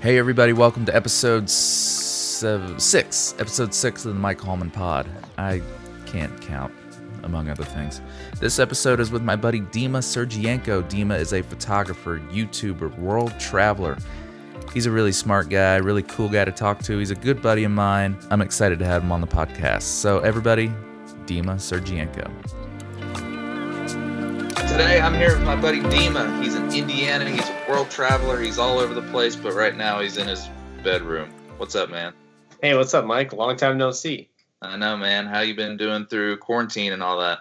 Hey, everybody, welcome to episode seven, six, episode six of the Mike Hallman Pod. I can't count, among other things. This episode is with my buddy Dima Sergienko. Dima is a photographer, YouTuber, world traveler. He's a really smart guy, really cool guy to talk to. He's a good buddy of mine. I'm excited to have him on the podcast. So, everybody, Dima Sergienko. Today I'm here with my buddy Dima. He's in Indiana. He's world traveler. He's all over the place, but right now he's in his bedroom. What's up, man? Hey, what's up, Mike? Long time no see. I know, man. How you been doing through quarantine and all that?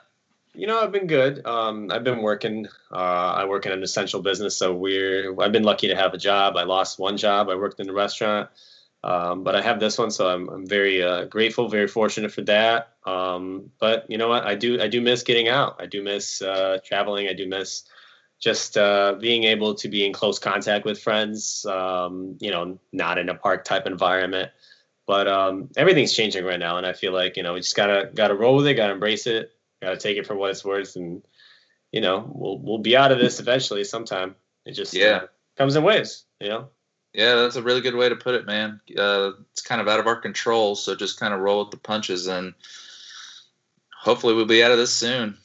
You know, I've been good. Um, I've been working. Uh, I work in an essential business, so we're. I've been lucky to have a job. I lost one job. I worked in a restaurant. Um, but I have this one, so I'm, I'm very uh, grateful, very fortunate for that. Um, but you know what? I do I do miss getting out. I do miss uh, traveling. I do miss just uh, being able to be in close contact with friends. Um, you know, not in a park type environment. But um, everything's changing right now, and I feel like you know we just gotta gotta roll with it, gotta embrace it, gotta take it for what it's worth, and you know we'll we'll be out of this eventually sometime. It just uh, yeah comes in waves. You know. Yeah, that's a really good way to put it, man. Uh, it's kind of out of our control, so just kind of roll with the punches, and hopefully we'll be out of this soon.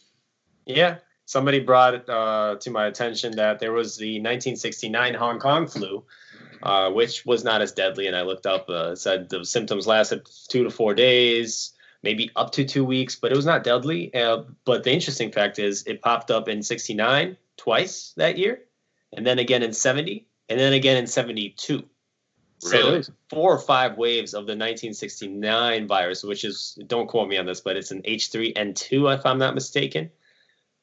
Yeah, somebody brought it uh, to my attention that there was the 1969 Hong Kong flu, uh, which was not as deadly, and I looked up. Uh, said the symptoms lasted two to four days, maybe up to two weeks, but it was not deadly. Uh, but the interesting fact is, it popped up in 69 twice that year, and then again in 70 and then again in 72. So Really? there's four or five waves of the 1969 virus, which is don't quote me on this, but it's an H3N2 if I'm not mistaken.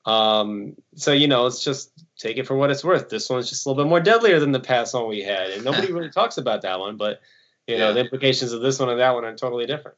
Um, so you know, it's just take it for what it's worth. This one's just a little bit more deadlier than the past one we had, and nobody really talks about that one. But you know, Yeah. the implications of this one and that one are totally different.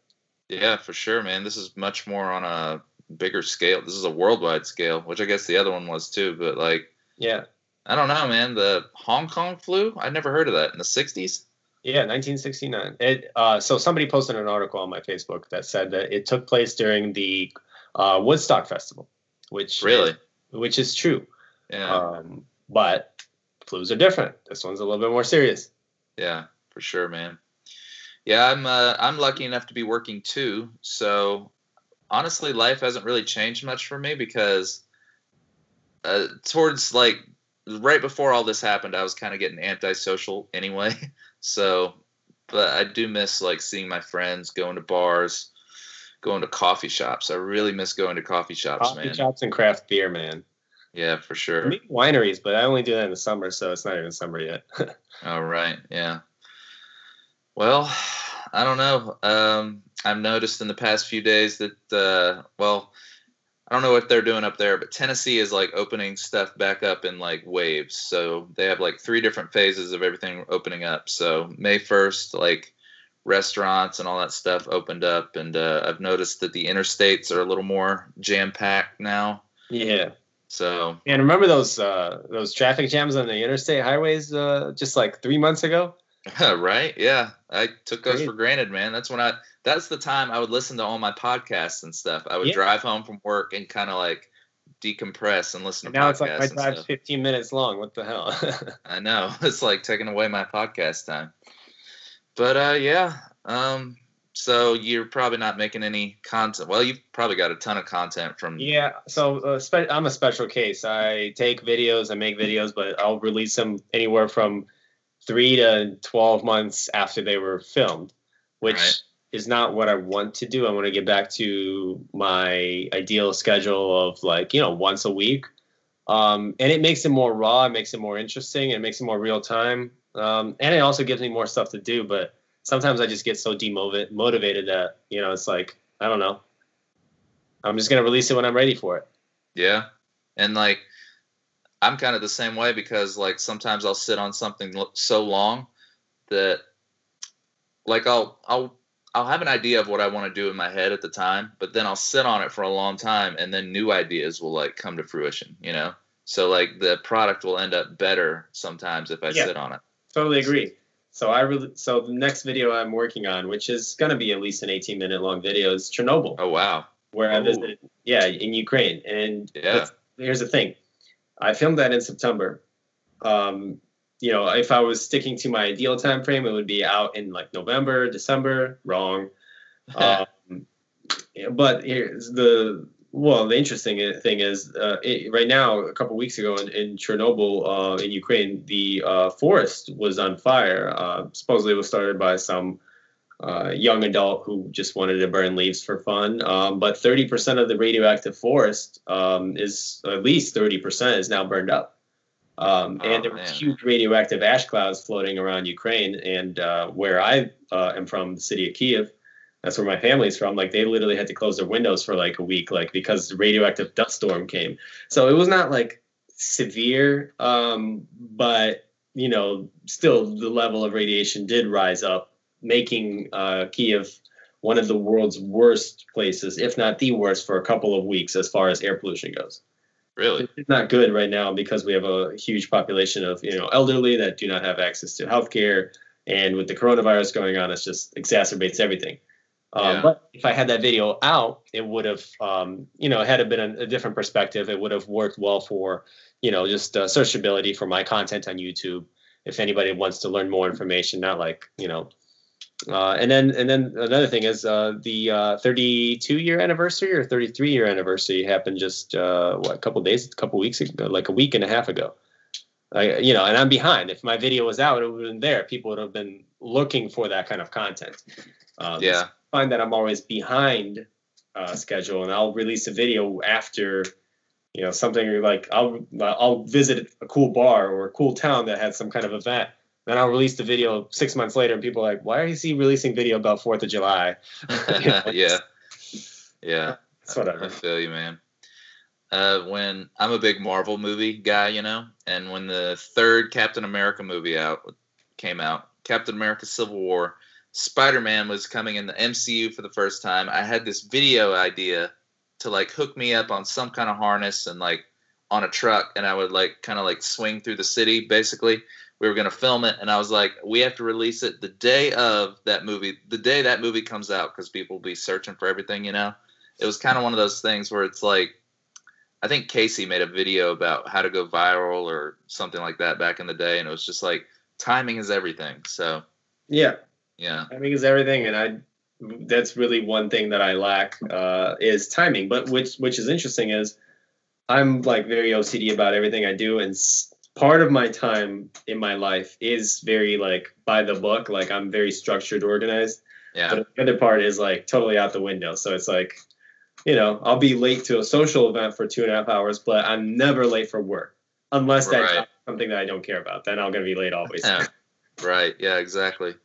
Yeah, for sure, man. This is much more on a bigger scale. This is a worldwide scale, which I guess the other one was too. But like, Yeah, I don't know, man. The Hong Kong flu? I never heard of that in the '60s. yeah, 1969. It uh, so somebody posted an article on my Facebook that said that it took place during the uh, Woodstock Festival, which Really? which is true. Yeah, Um, but flus are different. This one's a little bit more serious. yeah, for sure, man. Yeah, I'm uh, I'm lucky enough to be working too. So honestly, life hasn't really changed much for me because uh, towards like right before all this happened, I was kind of getting antisocial anyway. So, but I do miss like seeing my friends, going to bars, going to coffee shops. I really miss going to coffee shops, Coffee man. Coffee shops and craft beer, man. Yeah, for sure. Maybe wineries, but I only do that in the summer, so it's not even summer yet. All right. Yeah. Well, I don't know. Um, I've noticed in the past few days that, uh, well, I don't know what they're doing up there, but Tennessee is like opening stuff back up in like waves. So they have like three different phases of everything opening up. So May 1st, like restaurants and all that stuff opened up. And uh, I've noticed that the interstates are a little more jam packed now. yeah. So And remember those uh, those traffic jams on the interstate highways uh, just like three months ago? right yeah i took those Great. for granted man that's when i that's the time i would listen to all my podcasts and stuff i would Yeah. drive home from work and kind of like decompress and listen And to now podcasts it's like my drive's 15 minutes long. What the hell? i know it's like taking away my podcast time but uh yeah um so you're probably not making any content well you've probably got a ton of content from yeah. So uh, spe- I'm a special case. I take videos, I make videos, but I'll release them anywhere from three to 12 months after they were filmed, which Right. is not what I want to do. I want to get back to my ideal schedule of like, you know, once a week. Um, and it makes it more raw, it makes it more interesting, it makes it more real time. Um, and it also gives me more stuff to do. But sometimes I just get so demotivated motivated that, you know, it's like, I don't know. I'm just going to release it when I'm ready for it. Yeah. And like I'm kind of the same way because like sometimes I'll sit on something so long that like I'll I'll I'll have an idea of what I want to do in my head at the time, but then I'll sit on it for a long time and then new ideas will like come to fruition, you know? So like the product will end up better sometimes if I Yeah. sit on it. Totally agree. So I really, so the next video I'm working on, which is going to be at least an 18 minute long video, is Chernobyl. Oh wow. where I Oh. visited, yeah, in Ukraine. And Yeah. here's the thing, I filmed that in September. Um, you know, if I was sticking to my ideal time frame, it would be out in like November, December. Wrong. um, but here's the well, the interesting thing is, uh, it, right now, a couple weeks ago in, in Chernobyl, uh, in Ukraine, the uh, forest was on fire. Uh, supposedly, it was started by some uh, young adult who just wanted to burn leaves for fun. Um, but 30% of the radioactive forest um, is, at least 30%, is now burned up. Um, and oh, there were huge radioactive ash clouds floating around Ukraine. And uh, where I am from, the city of Kiev, that's where my family's from. Like they literally had to close their windows for like a week, like because the radioactive dust storm came. So it was not like severe, um, but you know, still the level of radiation did rise up, making uh, Kiev one of the world's worst places, if not the worst, for a couple of weeks as far as air pollution goes. Really, it's not good right now because we have a huge population of you know elderly that do not have access to healthcare, and with the coronavirus going on, it just exacerbates everything. Um, yeah. But if I had that video out, it would have, um, you know, had it been a, a, different perspective, it would have worked well for, you know, just uh, searchability for my content on YouTube. If anybody wants to learn more information, not like, you know, uh, and then and then another thing is uh, the uh, 32 year anniversary or 33 year anniversary happened just uh, what a couple days, a couple weeks ago, like a week and a half ago. I, you know, and I'm behind. If my video was out, it would have been there. People would have been looking for that kind of content. Um, yeah find that I'm always behind uh, schedule, and I'll release a video after you know something like I'll I'll visit a cool bar or a cool town that had some kind of event. Then I'll release the video six months later, and people are like, "Why is he releasing video about Fourth of July?" yeah, yeah. That's whatever. I feel you, man. Uh, when I'm a big Marvel movie guy, you know, and when the third Captain America movie out came out, Captain America: Civil War, Spider Man was coming in the MCU for the first time, I had this video idea to like hook me up on some kind of harness and like on a truck, and I would like kind of like swing through the city. Basically, we were gonna film it, and I was like, we have to release it the day of that movie, the day that movie comes out, because people will be searching for everything, you know. It was kind of one of those things where it's like, I think Casey made a video about how to go viral or something like that back in the day, and it was just like timing is everything. So yeah, yeah. Timing is everything, and I that's really one thing that I lack uh, is timing. But which which is interesting is I'm like very OCD about everything I do, and part of my time in my life is very like by the book. Like I'm very structured, organized. Yeah. But the other part is like totally out the window. So it's like, you know, I'll be late to a social event for two and a half hours, but I'm never late for work unless that's right. something that I don't care about. Then I'm gonna be late always. Yeah. right. Yeah. Exactly.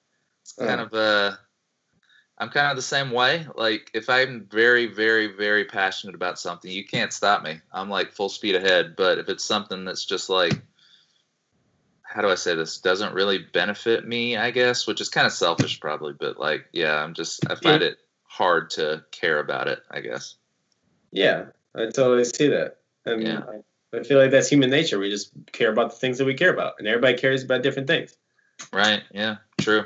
It's kind of uh I'm kind of the same way. Like if I'm very, very, very passionate about something, you can't stop me. I'm like full speed ahead. But if it's something that's just like how do I say this? Doesn't really benefit me, I guess, which is kind of selfish probably, but like yeah, I'm just I find it hard to care about it, I guess. Yeah, I totally see that. And yeah. I feel like that's human nature. We just care about the things that we care about, and everybody cares about different things. Right. Yeah. True.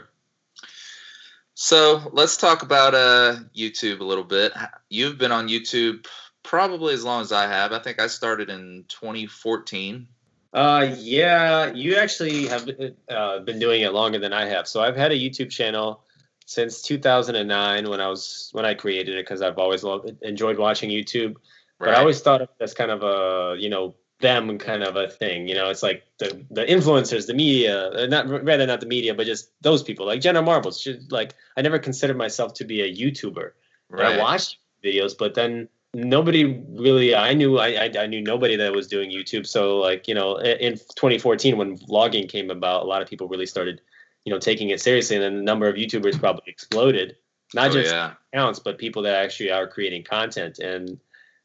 So let's talk about uh, YouTube a little bit. You've been on YouTube probably as long as I have. I think I started in 2014. Uh, yeah, you actually have uh, been doing it longer than I have. So I've had a YouTube channel since 2009 when I was when I created it because I've always loved, enjoyed watching YouTube. Right. But I always thought of it as kind of a you know them kind of a thing. You know, it's like the the influencers, the media, uh, not rather not the media, but just those people like Jenna Marbles. She, like I never considered myself to be a YouTuber. Right. I watched videos, but then nobody really I knew I, I, I knew nobody that was doing YouTube. So like you know in 2014 when vlogging came about, a lot of people really started you know taking it seriously, and then the number of YouTubers probably exploded. Not oh, just yeah. accounts, but people that actually are creating content and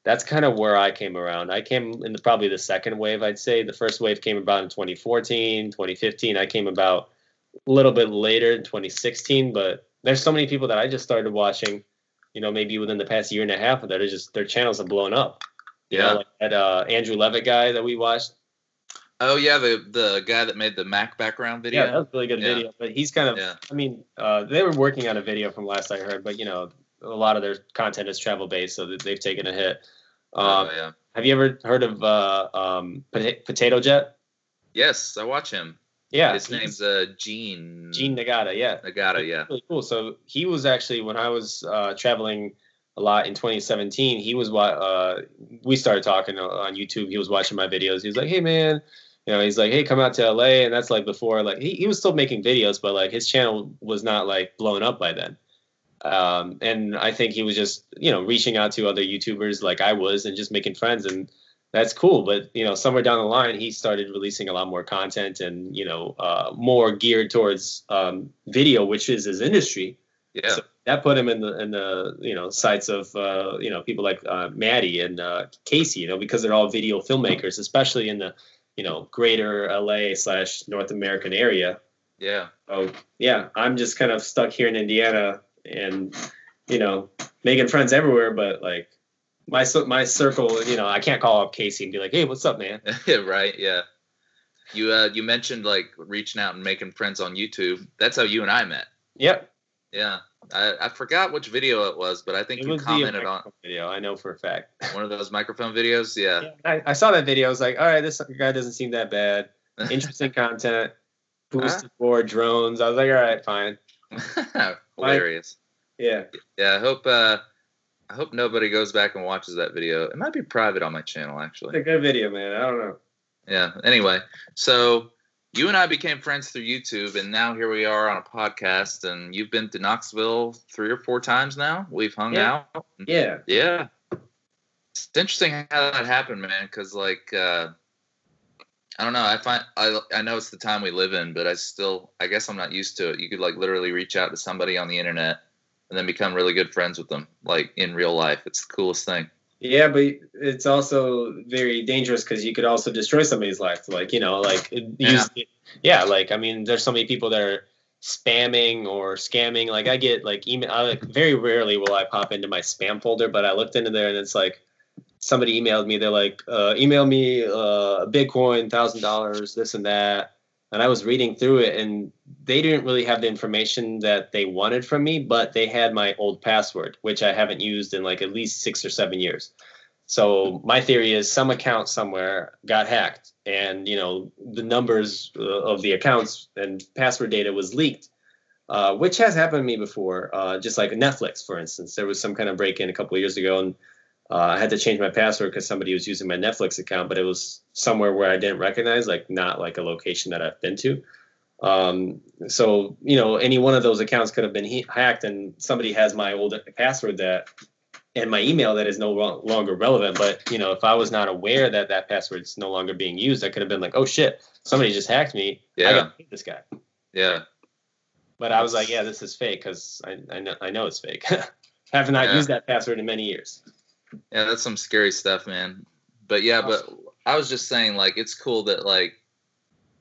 that's kind of where I came around. I came in the, probably the second wave, I'd say. The first wave came about in 2014, 2015. I came about a little bit later in 2016, but there's so many people that I just started watching, you know, maybe within the past year and a half of that are just their channels have blown up. You yeah. Know, like that uh, Andrew Levitt guy that we watched. Oh yeah, the the guy that made the Mac background video. Yeah, that was a really good yeah. video. But he's kind of, yeah. I mean, uh, they were working on a video from last I heard, but you know, a lot of their content is travel based, so they've taken a hit. Um, oh, yeah. Have you ever heard of uh, um, Potato Jet? Yes, I watch him. Yeah, His name's uh Gene. Gene Nagata. Yeah, Nagata. Yeah. really cool. So he was actually when I was uh, traveling a lot in 2017. He was what uh, we started talking on YouTube. He was watching my videos. He was like, "Hey man," you know, he's like, "Hey, come out to LA," and that's like before like he, he was still making videos, but like his channel was not like blown up by then. Um, and I think he was just you know reaching out to other YouTubers like I was and just making friends and. That's cool, but you know, somewhere down the line, he started releasing a lot more content and you know, uh, more geared towards um, video, which is his industry Yeah. So that put him in the in the you know sights of uh, you know people like uh, Maddie and uh, Casey, you know, because they're all video filmmakers, especially in the you know greater LA slash North American area. yeah. So yeah, I'm just kind of stuck here in Indiana and you know making friends everywhere, but like my my circle, you know, I can't call up Casey and be like, hey, what's up, man? right. Yeah. You uh you mentioned like reaching out and making friends on YouTube. That's how you and I met. Yep, Yeah. I, I forgot which video it was, but I think it you commented on video. I know for a fact. one of those microphone videos. Yeah. Yeah, I, I saw that video. I was like, all right, this guy doesn't seem that bad. Interesting content. Boosted board drones. I was like, all right, fine. Hilarious. Yeah. Yeah, I hope uh I hope nobody goes back and watches that video. It might be private on my channel It's actually. a good video, man. I don't know. Yeah. Anyway, so you and I became friends through YouTube and now here we are on a podcast and you've been to Knoxville three or four times now. We've hung Yeah. out. Yeah. Yeah. It's interesting how that happened, man, because like uh I don't know. I find I I know it's the time we live in, but I still I guess I'm not used to it. You could like literally reach out to somebody on the internet and then become really good friends with them, like in real life. It's the coolest thing. Yeah, but it's also very dangerous because you could also destroy somebody's life. Like, you know, like, Yeah. use, yeah, like, I mean, there's so many people that are spamming or scamming. Like, I get like email, I, like, very rarely will I pop into my spam folder, but I looked into there and it's like, somebody emailed me. They're like, uh, email me uh, Bitcoin, thousand dollars, this and that. And I was reading through it, and they didn't really have the information that they wanted from me, but they had my old password, which I haven't used in like at least six or seven years. So my theory is some account somewhere got hacked, and you know the numbers uh, of the accounts and password data was leaked, uh, which has happened to me before. Uh, just like Netflix, for instance, there was some kind of break-in a couple of years ago, and uh, I had to change my password because somebody was using my Netflix account, but it was somewhere where I didn't recognize, like not like a location that I've been to. Um, so you know, any one of those accounts could have been he- hacked, and somebody has my old password that and my email that is no lo- longer relevant. But you know, if I was not aware that that password's no longer being used, I could have been like, oh shit, somebody just hacked me. I Yeah. gotta this guy. Yeah. But I was like, yeah, this is fake because I, I know I know it's fake. have not Yeah. used that password in many years. Yeah, that's some scary stuff, man. But yeah, but I was just saying, like, it's cool that like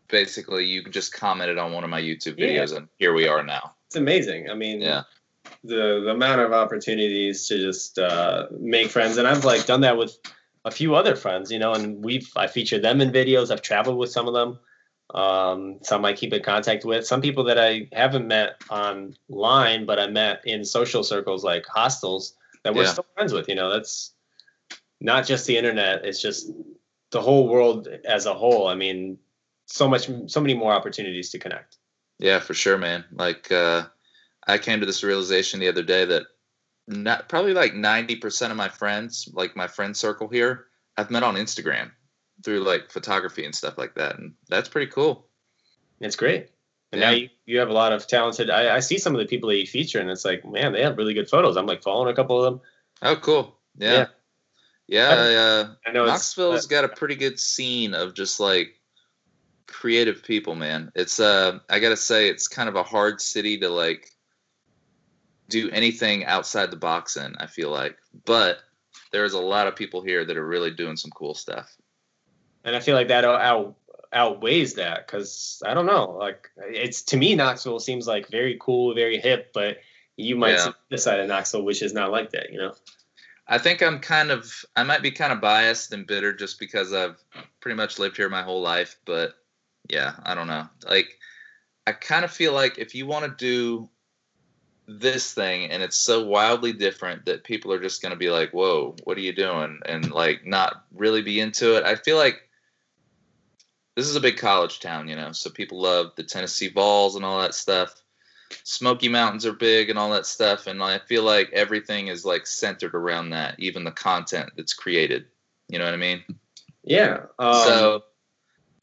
basically you just commented on one of my YouTube Yeah. videos, and here we are now. It's amazing. I mean, Yeah. the the amount of opportunities to just uh, make friends, and I've like done that with a few other friends, you know, and we've I featured them in videos. I've traveled with some of them. Um, some I keep in contact with. Some people that I haven't met online, but I met in social circles like hostels that we're Yeah. still friends with. You know, that's not just the internet. It's just the whole world as a whole. I mean, so much, so many more opportunities to connect. Yeah, for sure, man. Like, uh, I came to this realization the other day that not probably like ninety percent of my friends, like my friend circle here, I've met on Instagram through like photography and stuff like that, and that's pretty cool. It's great. And Yeah. now you, you have a lot of talented. I, I see some of the people that you feature, and it's like, man, they have really good photos. I'm like following a couple of them. Oh, cool. Yeah, Yeah. yeah. uh, I know it's, Knoxville's got a pretty good scene of just like creative people, man. It's uh I gotta say it's kind of a hard city to like do anything outside the box in, I feel like. But there's a lot of people here that are really doing some cool stuff. and I feel like that out, outweighs that because I don't know. Like it's to me, Knoxville seems like very cool, very hip, but you might Yeah. see this side of Knoxville, which is not like that. You know? I think I'm kind of I might be kind of biased and bitter just because I've pretty much lived here my whole life, but yeah, I don't know. Like I kind of feel like if you want to do this thing and it's so wildly different that people are just going to be like, "Whoa, what are you doing?" and like not really be into it. I feel like this is a big college town, you know, so people love the Tennessee Vols and all that stuff. Smoky Mountains are big and all that stuff, and I feel like everything is like centered around that, even the content that's created. You know what I mean? Yeah. Um, so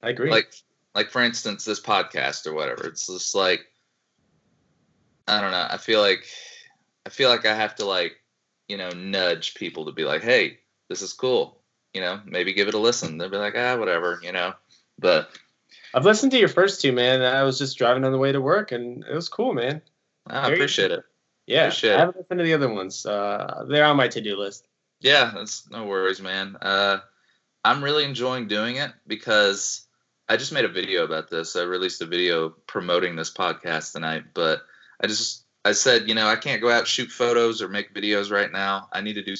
I agree. like like for instance this podcast or whatever it's just like i don't know i feel like i feel like i have to like you know nudge people to be like hey this is cool you know maybe give it a listen they'll be like ah whatever you know but I've listened to your first two, man. I was just driving on the way to work, and it was cool, man. i Very appreciate it Yeah, Appreciate I haven't listened to the other ones. Uh, they're on my to-do list. yeah that's no worries man uh i'm really enjoying doing it because i just made a video about this i released a video promoting this podcast tonight but i just i said you know i can't go out shoot photos or make videos right now i need to do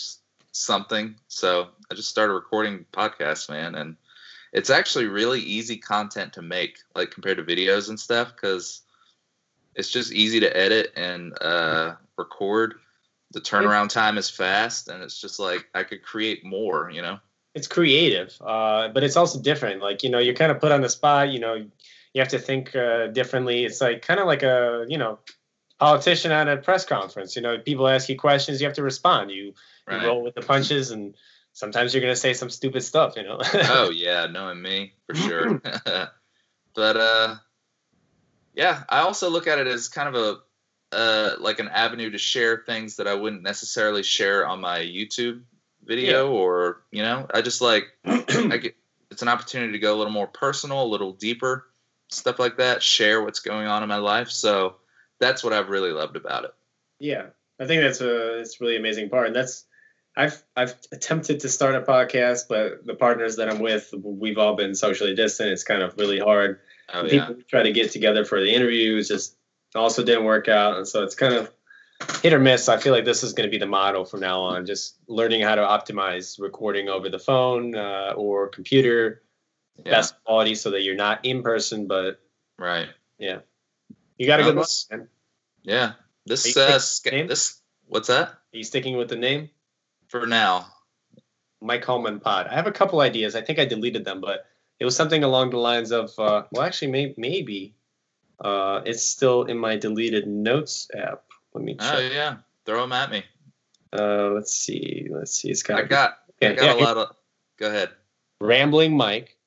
something so i just started recording podcasts man and it's actually really easy content to make like compared to videos and stuff because it's just easy to edit and uh, record the turnaround time is fast and it's just like i could create more you know It's creative, uh, but it's also different. Like you know, you're kind of put on the spot. You know, you have to think uh, differently. It's like kind of like a you know politician at a press conference. You know, people ask you questions, you have to respond. You, you roll with the punches, and sometimes you're gonna say some stupid stuff. You know. oh yeah knowing me for sure but uh yeah i also look at it as kind of a uh like an avenue to share things that i wouldn't necessarily share on my youtube video or you know i just like i get it's an opportunity to go a little more personal a little deeper stuff like that share what's going on in my life so that's what i've really loved about it Yeah, I think that's a it's really amazing part, and that's I've I've attempted to start a podcast, but the partners that I'm with, we've all been socially distant. It's kind of really hard. oh yeah. People try to get together for the interviews, just also didn't work out, and so it's kind of hit or miss. I feel like this is going to be the model from now on, just learning how to optimize recording over the phone uh, or computer, yeah. Best quality, so that you're not in person, but right. Yeah, you got a good one. yeah. This uh this what's that? Are you sticking with the name? For now Mike Hallman Pod. I have a couple ideas. I think I deleted them, but it was something along the lines of, uh, well, actually, may- maybe uh, it's still in my deleted notes app. Let me check. oh yeah throw them at me Uh, let's see. Let's see. It's got. I got I got yeah, a lot of. Go ahead, Rambling Mike.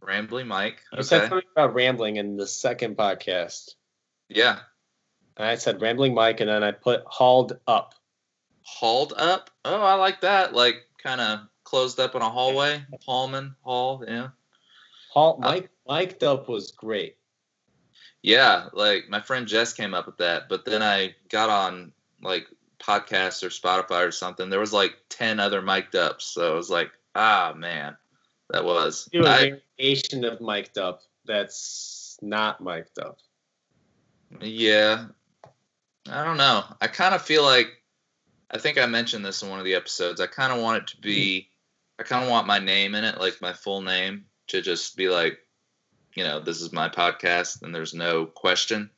rambling Mike. You said something about rambling in the second podcast. yeah, And I said rambling Mike, and then I put hauled up. hauled up. Oh, I like that. Like kind of closed up in a hallway. Hallman Hall. Yeah, Haul Uh, Mike Mic'd up was great. yeah. Like my friend Jess came up with that, but then I got on like podcasts or Spotify or something. There was like ten other mic'd ups, so I was like, ah man, that was. Do a variation of mic'd up that's not mic'd up. Yeah. I don't know. I kind of feel like I think I mentioned this in one of the episodes. I kind of want it to be I kind of want my name in it, like my full name to just be like, you know, this is my podcast and there's no question.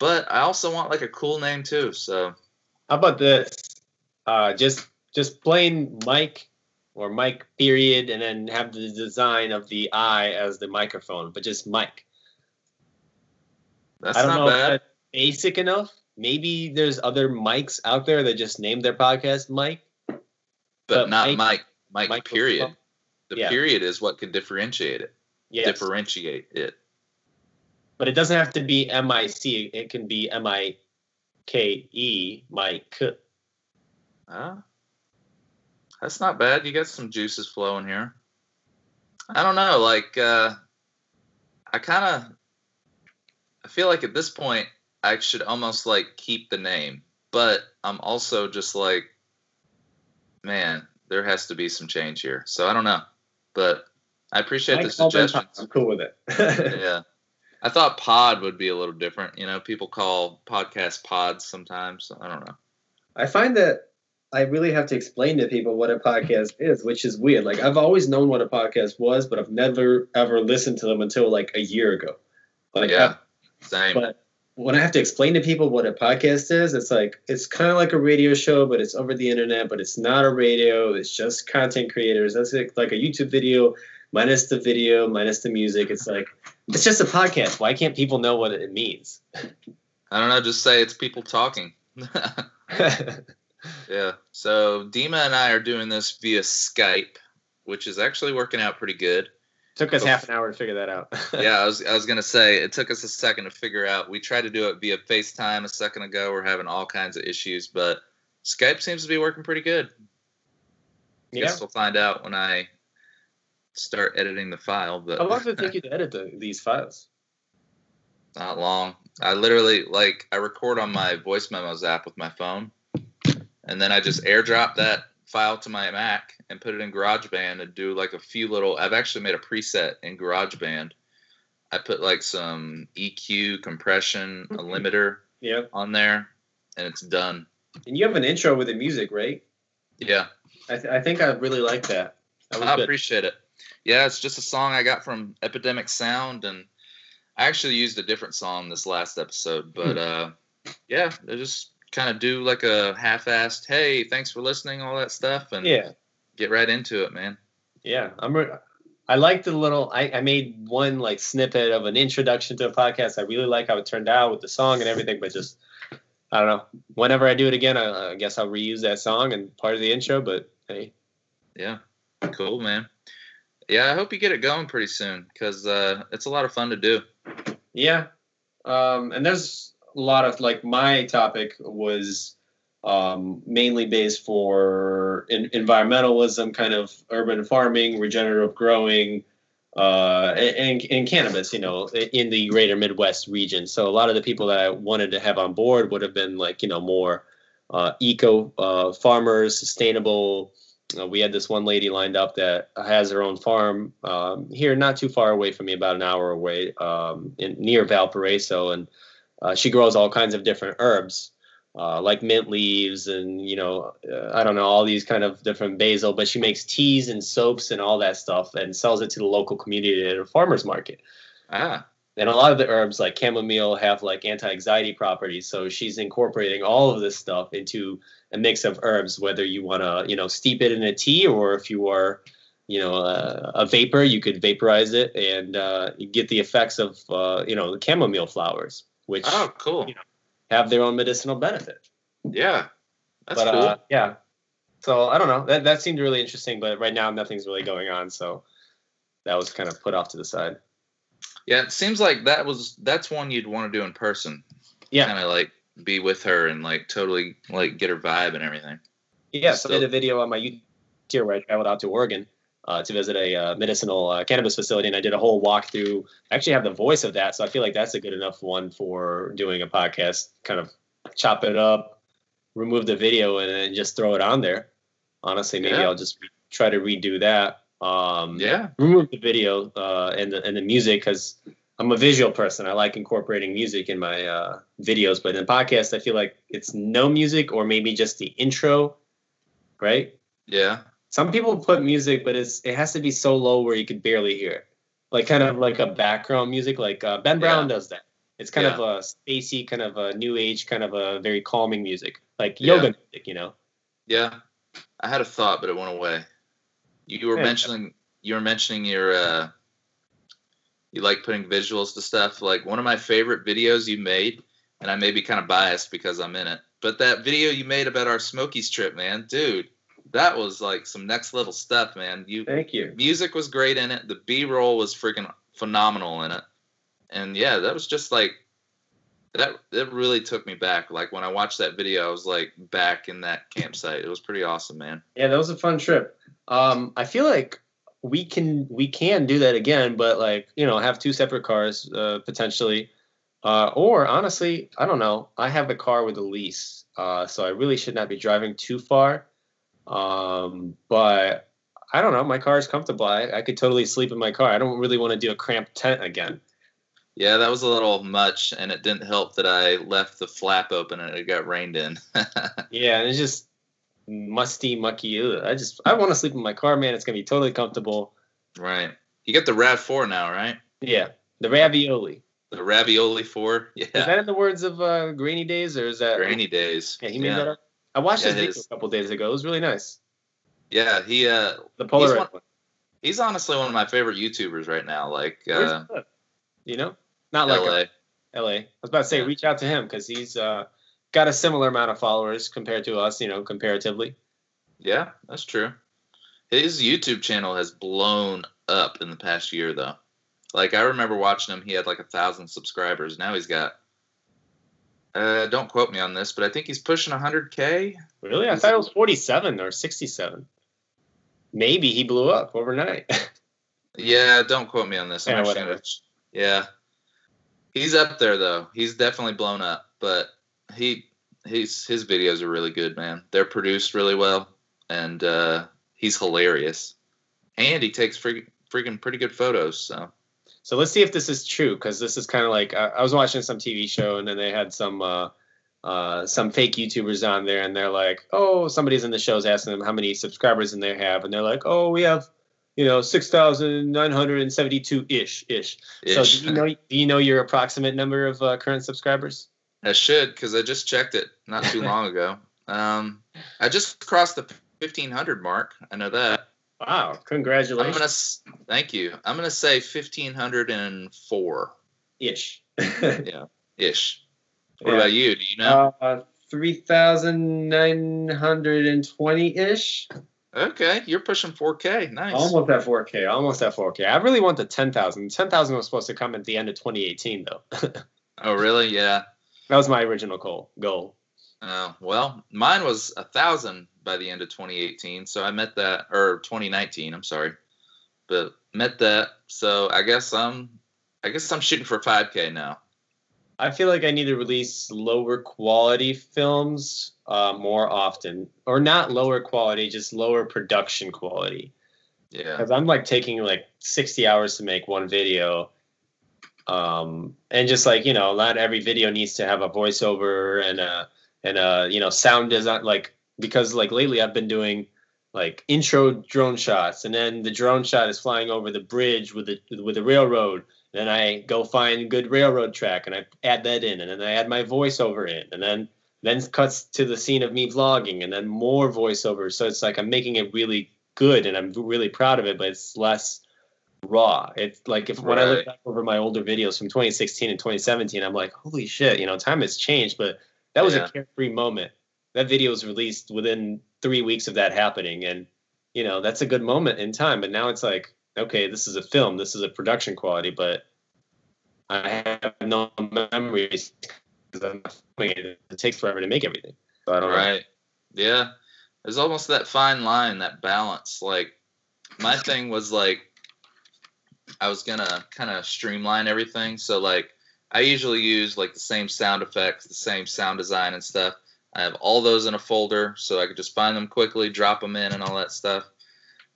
But I also want like a cool name too. So, How about this? Uh, just just plain Mike or Mike period, and then have the design of the eye as the microphone, but just Mike. that's I don't not know if bad. that's basic enough. Maybe there's other mics out there that just named their podcast Mike. but, but not Mike- Mike Mike Mike- period. The Yeah. period is what could differentiate it. Yes, Differentiate it. but it doesn't have to be M I C. It can be M I K E Mike. Huh? That's not bad. You got some juices flowing here. I don't know. Like, uh, I kind of, I feel like at this point I should almost like keep the name, but I'm also just like, man, there has to be some change here. So I don't know, but I appreciate the Hallman suggestions. I'm cool with it. yeah. I thought pod would be a little different. You know, people call podcast pods sometimes. I don't know. I find that I really have to explain to people what a podcast is, which is weird. Like I've always known what a podcast was, but I've never ever listened to them until like a year ago. Like, yeah. Same. but when I have to explain to people what a podcast is, it's like it's kind of like a radio show, but it's over the internet. But it's not a radio. It's just content creators. That's it, like a YouTube video minus the video, minus the music. It's like it's just a podcast. Why can't people know what it means? I don't know. Just say it's people talking. yeah. So Dima and I are doing this via Skype, which is actually working out pretty good. Took us half an hour to figure that out. yeah, I was I was gonna say it took us a second to figure out. We tried to do it via FaceTime a second ago. We're having all kinds of issues, but Skype seems to be working pretty good. Yeah. Guess we'll find out when I start editing the file. But how long does it take you to edit the, these files? Not long. I literally like I record on my voice memos app with my phone, and then I just airdrop that file to my Mac and put it in GarageBand and do like a few little. I've actually made a preset in GarageBand. I put like some EQ, compression, a mm-hmm. limiter yeah. on there, and it's done. And you have an intro with the music, right? Yeah. I, th- I think I really like that. that I good. appreciate it. Yeah, it's just a song I got from Epidemic Sound, and I actually used a different song this last episode, but hmm. uh, yeah, they're just kind of do like a half-assed, "Hey, thanks for listening," all that stuff, and yeah, get right into it, man. Yeah, I'm. Re- I like the little. I, I made one like snippet of an introduction to a podcast. I really like how it turned out with the song and everything, but just I don't know. Whenever I do it again, I, I guess I'll reuse that song and part of the intro. But hey, yeah, cool, man. Yeah, I hope you get it going pretty soon because uh, it's a lot of fun to do. Yeah, um, and there's lot of like my topic was um, mainly based for in, environmentalism, kind of urban farming, regenerative growing, uh, and, and cannabis, you know, in the greater Midwest region. So a lot of the people that I wanted to have on board would have been like, you know, more uh, eco uh, farmers, sustainable uh, we had this one lady lined up that has her own farm um, here, not too far away from me, about an hour away, um, in, near Valparaiso, and uh, she grows all kinds of different herbs, uh, like mint leaves, and you know, uh, I don't know, all these kind of different basil. But she makes teas and soaps and all that stuff, and sells it to the local community at a farmers market. Ah. And a lot of the herbs, like chamomile, have like anti-anxiety properties. So she's incorporating all of this stuff into a mix of herbs, whether you want to, you know, steep it in a tea or if you are, you know, uh, a vapor, you could vaporize it and uh, get the effects of, uh, you know, the chamomile flowers, which oh, cool, you know, have their own medicinal benefit. Yeah, that's but, uh, cool. yeah, so I don't know. That that seemed really interesting, but right now nothing's really going on, so that was kind of put off to the side. Yeah, it seems like that was that's one you'd want to do in person. Yeah, kind of like be with her and like totally like get her vibe and everything. Yeah, so I did a video on my YouTube where I traveled out to Oregon uh, to visit a uh, medicinal uh, cannabis facility, and I did a whole walkthrough. I actually have the voice of that, so I feel like that's a good enough one for doing a podcast. Kind of chop it up, remove the video, and then just throw it on there. Honestly, maybe yeah. I'll just re- try to redo that. Um, yeah, remove the video uh, and the and the music because I'm a visual person. I like incorporating music in my uh, videos, but in the podcast, I feel like it's no music or maybe just the intro, right? Yeah. Some people put music, but it's it has to be so low where you could barely hear it, like kind of like a background music. Like uh, Ben Brown yeah. does that. It's kind yeah. of a spacey, kind of a new age, kind of a very calming music, like yoga yeah. music, you know. Yeah, I had a thought, but it went away. You, you were mentioning you were mentioning your uh, you like putting visuals to stuff. Like one of my favorite videos you made, and I may be kind of biased because I'm in it, but that video you made about our Smokies trip, man, dude, that was like some next level stuff, man. You thank you. Music was great in it. The B roll was freaking phenomenal in it, and yeah, that was just like that. That really took me back. Like when I watched that video, I was like back in that campsite. It was pretty awesome, man. Yeah, that was a fun trip. Um, I feel like we can we can do that again, but like you know, have two separate cars uh, potentially, uh, or honestly, I don't know. I have a car with a lease, uh, so I really should not be driving too far. Um, but I don't know. My car is comfortable. I, I could totally sleep in my car. I don't really want to do a cramped tent again. Yeah, that was a little much, and it didn't help that I left the flap open and it got rained in. yeah, and it's just musty, mucky. Ugh. I just I want to sleep in my car, man. It's gonna be totally comfortable. Right. You got the Rav Four now, right? Yeah, the ravioli. The ravioli four. Yeah. Is that in the words of uh, Grainy Days, or is that Grainy Days? Yeah, he made yeah. that up. I watched yeah, his video a couple days ago. It was really nice. Yeah, he uh the Polaroid one. He's honestly one of my favorite YouTubers right now. Like, uh, you know, not like LA. a, LA. I was about to say, Yeah. reach out to him because he's uh, got a similar amount of followers compared to us. You know, comparatively. Yeah, that's true. His YouTube channel has blown up in the past year, though. Like I remember watching him, he had like a thousand subscribers. Now he's got. Uh, don't quote me on this, but I think he's pushing 100k. Really, I thought it was forty-seven or sixty-seven. Maybe he blew up overnight. Yeah, don't quote me on this. I'm Yeah, whatever. yeah, he's up there though. He's definitely blown up, but he he's his videos are really good, man. They're produced really well, and uh, he's hilarious, and he takes freaking freaking pretty good photos. So So let's see if this is true because this is kind of like I, I was watching some TV show and then they had some uh, uh, some fake YouTubers on there and they're like, oh, somebody's in the show's asking them how many subscribers in they have and they're like, oh, we have you know six thousand nine hundred and seventy two ish ish. So do you know do you know your approximate number of uh, current subscribers? I should because I just checked it not too long ago. Um, I just crossed the 1500 mark. I know that. Wow, I'm congratulations! gonna thank you. I'm gonna say 1504 ish. Yeah, ish. What Yeah. about you? Do you know? Uh, three thousand nine hundred and twenty ish. okay, you're pushing 4K. Nice. Almost at 4K. Almost at 4K. I really want the 10,000. 10,000 was supposed to come at the end of 2018, though. Oh, really? Yeah. That was my original goal. Goal. Oh, well, mine was a thousand by the end of 2018, so I met that, or 2019. I'm sorry, but met that. So I guess I'm, I guess I'm shooting for 5K now. I feel like I need to release lower quality films uh, more often, or not lower quality, just lower production quality. Yeah. Because I'm like taking like 60 hours to make one video. Um, and just like, you know, not every video needs to have a voiceover and a, and a, you know, sound design. Like, because like lately I've been doing like intro drone shots and then the drone shot is flying over the bridge with the, with the railroad. Then I go find good railroad track and I add that in and then I add my voiceover in and then then cuts to the scene of me vlogging and then more voiceovers. So it's like I'm making it really good and I'm really proud of it, but it's less raw. It's like if when I look back over my older videos from 2016 and 2017, I'm like, holy shit, you know, time has changed, but that was Yeah. a carefree moment. That video was released within three weeks of that happening, and you know that's a good moment in time. But now it's like, okay, this is a film, this is a production quality, but I have no memories because I'm not filming it. It takes forever to make everything. So I don't know. Right. Yeah. There's almost that fine line, that balance. Like my thing was like I was gonna kind of streamline everything. So like I usually use like the same sound effects, the same sound design and stuff. I have all those in a folder so I could just find them quickly, drop them in and all that stuff.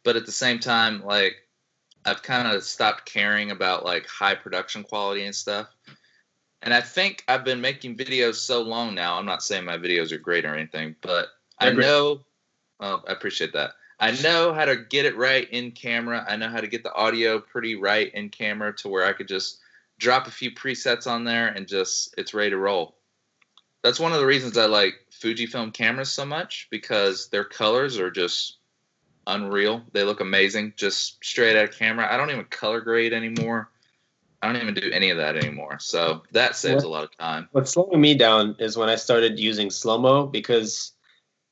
But at the same time, like I've kind of stopped caring about like high production quality and stuff. And I think I've been making videos so long now. I'm not saying my videos are great or anything, but I know. Oh, I appreciate that. I know how to get it right in camera. I know how to get the audio pretty right in camera to where I could just drop a few presets on there and just it's ready to roll. That's one of the reasons I like Fujifilm cameras so much because their colors are just unreal. They look amazing just straight out of camera. I don't even color grade anymore. I don't even do any of that anymore. So that saves a lot of time. What's slowing me down is when I started using slow mo because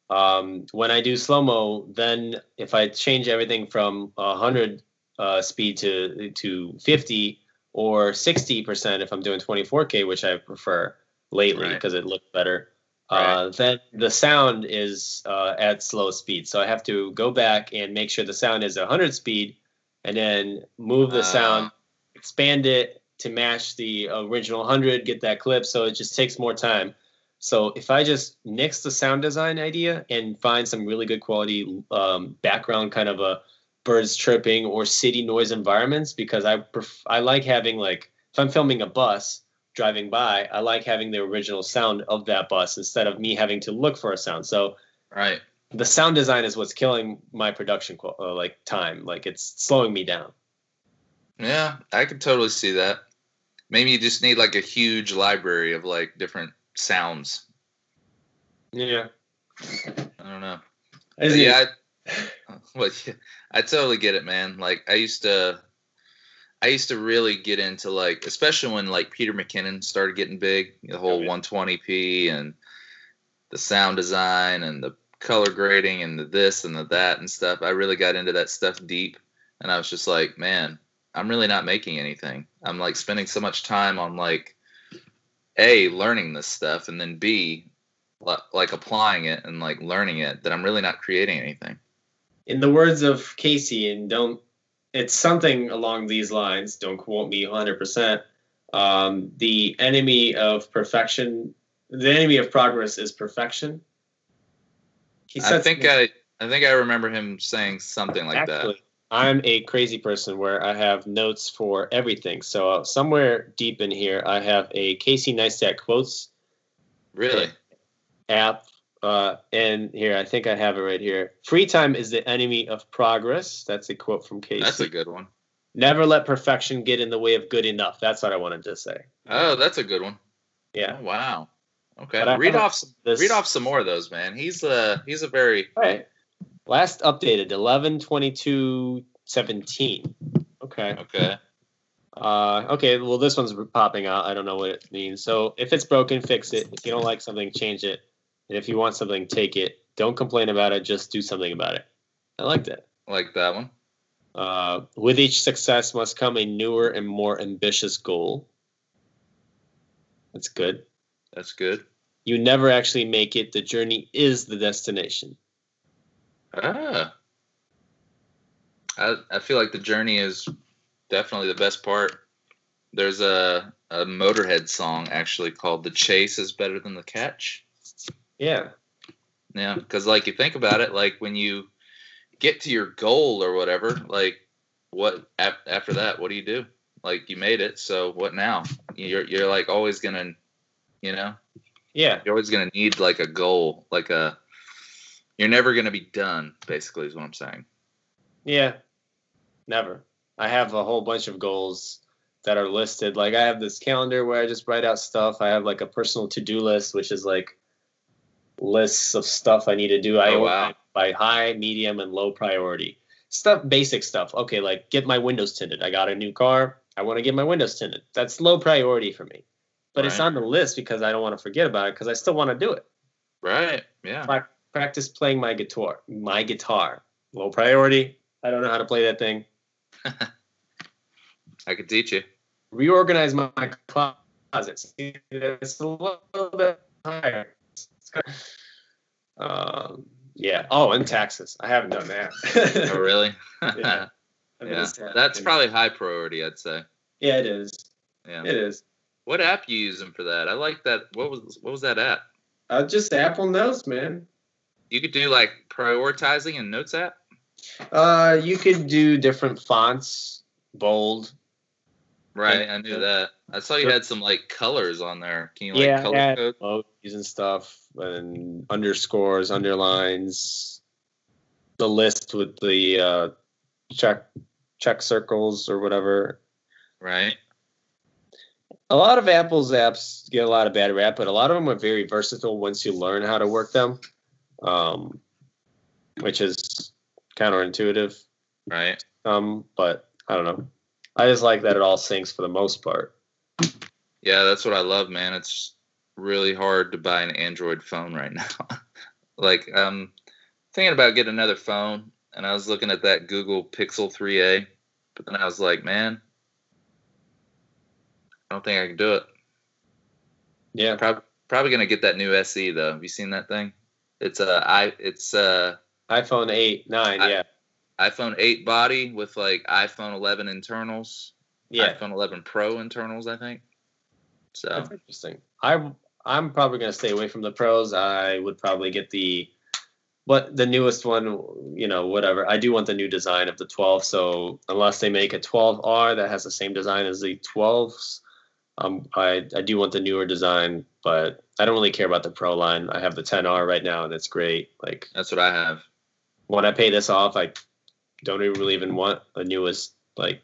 um, when I do slow mo, then if I change everything from 100 uh, speed to to 50 or 60 percent if I'm doing 24k, which I prefer lately Right. because it looks better. Uh, then the sound is uh, at slow speed, so I have to go back and make sure the sound is 100 speed, and then move the Uh, sound expand it to match the original 100 get that clip. So it just takes more time. So if i just nix the sound design idea and find some really good quality um, background kind of a birds chirping or city noise environments because i pref- i like having like if i'm filming a bus driving by i like having the original sound of that bus instead of me having to look for a sound so Right. the sound design is what's killing my production qual- uh, like time like it's slowing me down Yeah, I could totally see that. Maybe you just need like a huge library of like different sounds. yeah I don't know. I just But need- yeah, well, yeah, I totally get it, man. Like I used to, I used to really get into like, especially when like Peter McKinnon started getting big, the whole Oh, yeah. 120p and the sound design and the color grading and the this and the that and stuff. I really got into that stuff deep, and I was just like, man, I'm really not making anything. I'm like spending so much time on like a learning this stuff, and then b like applying it and like learning it that I'm really not creating anything. In the words of Casey, and don't, it's something along these lines. Don't quote me 100%. Um, the enemy of perfection, the enemy of progress is perfection. He I think I I think I remember him saying something like Actually, I'm a crazy person where I have notes for everything. So uh, somewhere deep in here, I have a Casey Neistat quotes. Really? app. Uh, and here, I think I have it right here. Free time is the enemy of progress. That's a quote from Casey. That's a good one. Never let perfection get in the way of good enough. That's what I wanted to say. Oh, that's a good one. Yeah. Oh, wow. Okay. Read off some, this- read off some more of those, man. He's uh he's a very All right. Last updated 11 22 17. Okay. okay. Uh, okay, well, this one's popping out. I don't know what it means. So if it's broken, fix it. If you don't like something, change it. And if you want something, take it. Don't complain about it. Just do something about it. I like that. Like that one. Uh, with each success must come a newer and more ambitious goal. That's good. That's good. You never actually make it. The journey is the destination. Ah. I I feel like the journey is definitely the best part. There's a a Motorhead song actually called "The Chase is Better Than the Catch." Yeah. Yeah, because like you think about it, like when you get to your goal or whatever, like what ap- after that, what do you do? Like you made it, so what now? You're you're like always gonna, you know, Yeah. you're always gonna need like a goal, like a. You're never gonna be done. Basically, is what I'm saying. Yeah. Never. I have a whole bunch of goals that are listed. Like I have this calendar where I just write out stuff. I have like a personal to-do list, which is like lists of stuff I need to do. I Oh, wow. by high, medium, and low priority. Stuff, basic stuff. Okay, like get my windows tinted. I got a new car. I want to get my windows tinted. That's low priority for me. But it's on the list because I don't want to forget about it because I still want to do it. Right. Yeah. Pra- practice playing my guitar. My guitar. Low priority. I don't know how to play that thing. I could teach you. reorganize my, my closet. See, It's a little bit higher. Um, yeah. Oh, and taxes. I haven't done that. Oh, really? Yeah. Yeah. That's probably high priority, I'd say. Yeah, it is. Yeah. It is. What app you using for that? I like that. What was what was that app? Uh, just Apple Notes, man. You could do like prioritizing in Notes app. Uh, you could do different fonts, bold. Right. I knew that. I saw you Sure. had some like colors on there. Can you like yeah, color add code? emojis and stuff, and underscores, underlines. The list with the uh, check check circles or whatever. Right. a lot of Apple's apps get a lot of bad rap, but a lot of them are very versatile once you learn how to work them, um, which is counterintuitive. Right. Um, but I don't know. I just like that it all syncs for the most part. Yeah, that's what I love, man. It's really hard to buy an Android phone right now. like, um, thinking about getting another phone, and I was looking at that Google Pixel 3a, but then I was like, man, I don't think I can do it. Yeah, Probably, probably gonna get that new SE though. Have you seen that thing? It's uh, I it's uh iPhone 8, 9, I- yeah. iPhone 8 body with like iPhone 11 internals, Yeah, iPhone 11 Pro internals, I think. So that's interesting. I I'm probably gonna stay away from the pros. I would probably get the what the newest one, you know, whatever. I do want the new design of the 12. So unless they make a 12R that has the same design as the 12s, um, I I do want the newer design. But I don't really care about the Pro line. I have the 10R right now, and it's great. Like that's what I have. when I pay this off, I don't even really even want the newest. Like,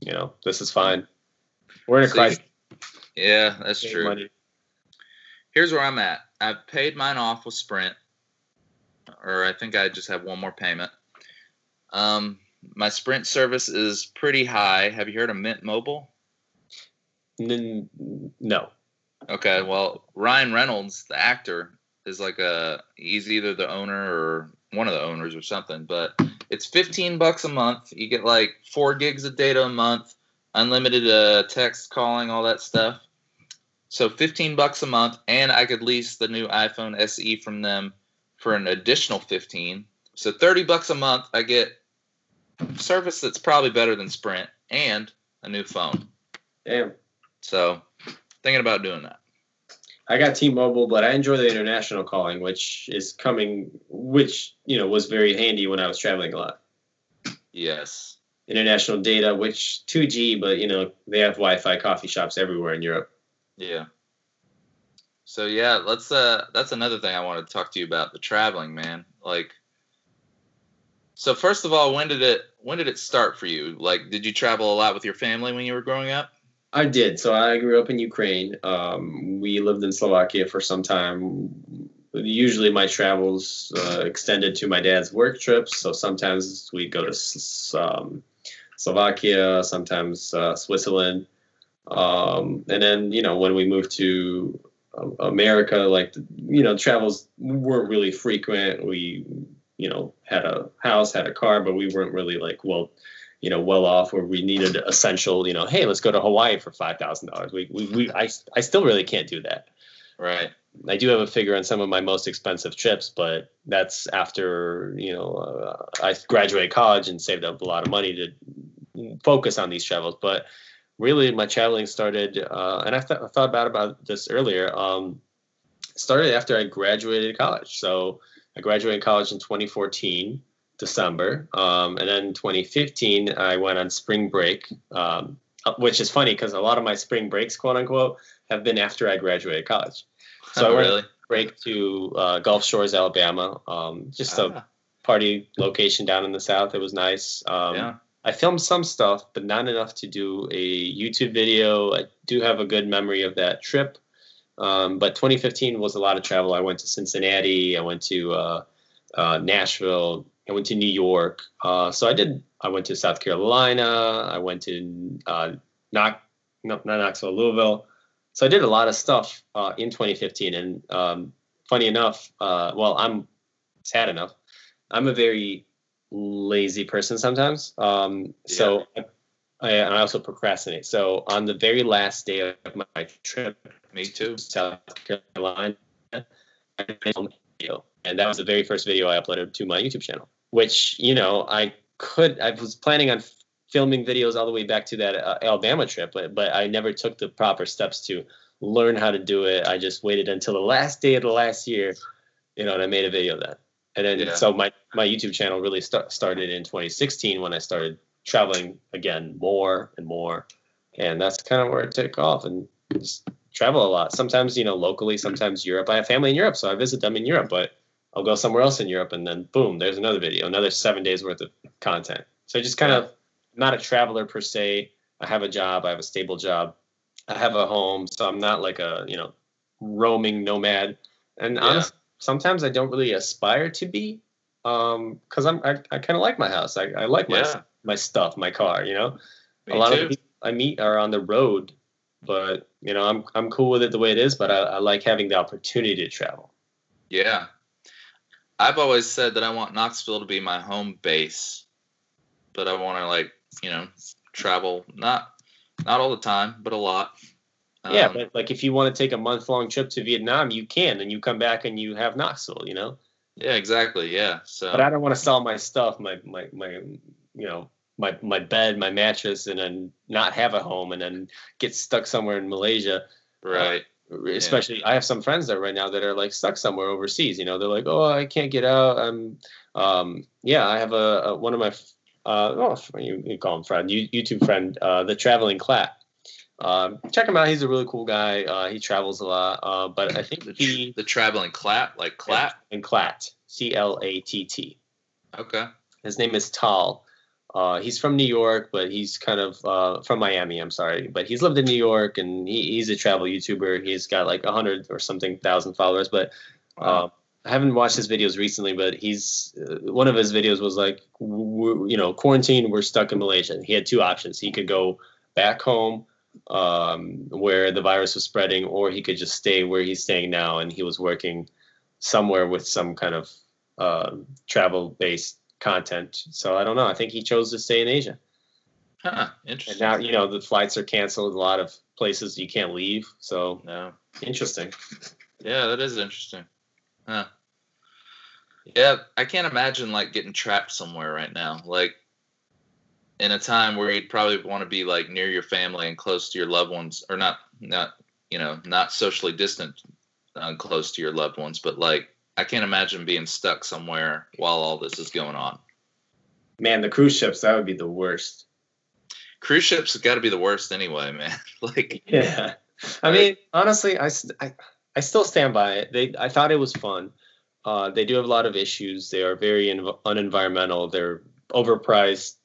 you know, this is fine. We're in a See, crisis. Yeah, that's true. Money. Here's where I'm at. I've paid mine off with Sprint. or I think I just have one more payment. Um, my Sprint service is pretty high. Have you heard of Mint Mobile? N- no. Okay, well, Ryan Reynolds, the actor, is like a he's either the owner or one of the owners or something, but it's 15 bucks a month. You get like 4 gigs of data a month, unlimited uh, text calling, all that stuff. So 15 bucks a month and I could lease the new iPhone SE from them for an additional 15. So 30 bucks a month I get service that's probably better than Sprint and a new phone. Damn. So thinking about doing that. I got T-Mobile, but I enjoy the international calling, which is coming, which you know was very handy when I was traveling a lot. Yes. International data, which 2G, but you know they have Wi-Fi coffee shops everywhere in Europe. Yeah. So yeah, let's uh that's another thing I want to talk to you about, the traveling, man. Like So first of all, when did it when did it start for you? Like did you travel a lot with your family when you were growing up? I did. So I grew up in Ukraine. Um, we lived in Slovakia for some time. Usually, my travels uh, extended to my dad's work trips. So sometimes we'd go to um, Slovakia, sometimes uh, Switzerland, um, and then you know when we moved to uh, America, like you know travels weren't really frequent. We you know had a house, had a car, but we weren't really like well you know, well off where we needed essential, you know, hey, let's go to Hawaii for five thousand dollars. We, we, we, I, I still really can't do that. Right. I do have a figure on some of my most expensive trips, but that's after you know uh, I graduated college and saved up a lot of money to focus on these travels. But really, my traveling started, uh, and I, th- I thought about about this earlier. Um, started after I graduated college. So I graduated college in 2014. December. Um, and then 2015, I went on spring break, um, which is funny because a lot of my spring breaks, quote unquote, have been after I graduated college. So oh, I went really? break to uh, Gulf Shores, Alabama, um, just Ah, a party location down in the south. It was nice. Um, yeah. I filmed some stuff, but not enough to do a YouTube video. I do have a good memory of that trip. Um, but 2015 was a lot of travel. I went to Cincinnati. I went to uh, uh, Nashville. I went to New York. Uh, so I did. I went to South Carolina. I went to uh, Knox, no, not Knoxville, Louisville. So I did a lot of stuff uh, in 2015. And um, funny enough, uh, well, I'm sad enough. I'm a very lazy person sometimes. Um, so I, I, also procrastinate. So on the very last day of my trip Me too. to South Carolina, I made a video, and that was the very first video I uploaded to my YouTube channel. Which you know I could I was planning on filming videos all the way back to that uh, Alabama trip, but but I never took the proper steps to learn how to do it. I just waited until the last day of the last year, you know, and I made a video then. And then Yeah. so my my YouTube channel really start, started in 2016 when I started traveling again more and more, and that's kind of where it took off and just travel a lot. Sometimes you know locally, sometimes Europe. I have family in Europe, so I visit them in Europe, but I'll go somewhere else in Europe, and then boom, there's another video, another seven days worth of content. So I just kind of not a traveler per se. I have a job. I have a stable job. I have a home, so I'm not like a you know roaming nomad. And Yeah. honestly, sometimes I don't really aspire to be, um, because I'm I, I kind of like my house. I, I like my Yeah. my stuff, my car. You know, Me a lot too. of the people I meet are on the road, but you know I'm I'm cool with it the way it is. But I, I like having the opportunity to travel. Yeah. I've always said that I want Knoxville to be my home base, but I want to like, you know, travel not not all the time, but a lot. yeah, Um, but like if you want to take a month long trip to Vietnam, you can, and you come back and you have Knoxville. You know. yeah, exactly. Yeah. So but I don't want to sell my stuff, my my my you know my my bed, my mattress, and then not have a home, and then get stuck somewhere in Malaysia. right. Especially, I have some friends that right now that are like stuck somewhere overseas. You know, they're like, oh, I can't get out. I'm, um, yeah, I have a, a one of my, uh, oh, you, you call him friend, you, YouTube friend, uh, the traveling clap. Um, check him out. He's a really cool guy. Uh, he travels a lot. Uh, but I think The, he the traveling clap, like clap. and Clatt, C L A T T. Okay. His name is Tal. Uh, he's from New York, but he's kind of uh, from Miami. I'm sorry, but he's lived in New York, and he, he's a travel YouTuber. He's got like a hundred or something thousand followers. But Wow. I haven't watched his videos recently, but he's uh, one of his videos was like, you know, quarantine. We're stuck in Malaysia. He had two options. He could go back home um, where the virus was spreading, or he could just stay where he's staying now, and he was working somewhere with some kind of uh, travel-based content. So I don't know. I think he chose to stay in Asia. Huh. And Interesting. now you know the flights are canceled. A lot of places you can't leave. So no. interesting. Yeah, that is interesting. Huh. Yeah, I can't imagine like getting trapped somewhere right now. Like in a time where you'd probably want to be like near your family and close to your loved ones or not not you know, not socially distant uh, close to your loved ones, but like I can't imagine being stuck somewhere while all this is going on. Man, the cruise ships that would be the worst. Cruise ships have got to be the worst anyway, man. like Yeah. I mean, honestly, I, I, I still stand by it. They, I thought it was fun. Uh, they do have a lot of issues. They are very inv- unenvironmental. They're overpriced,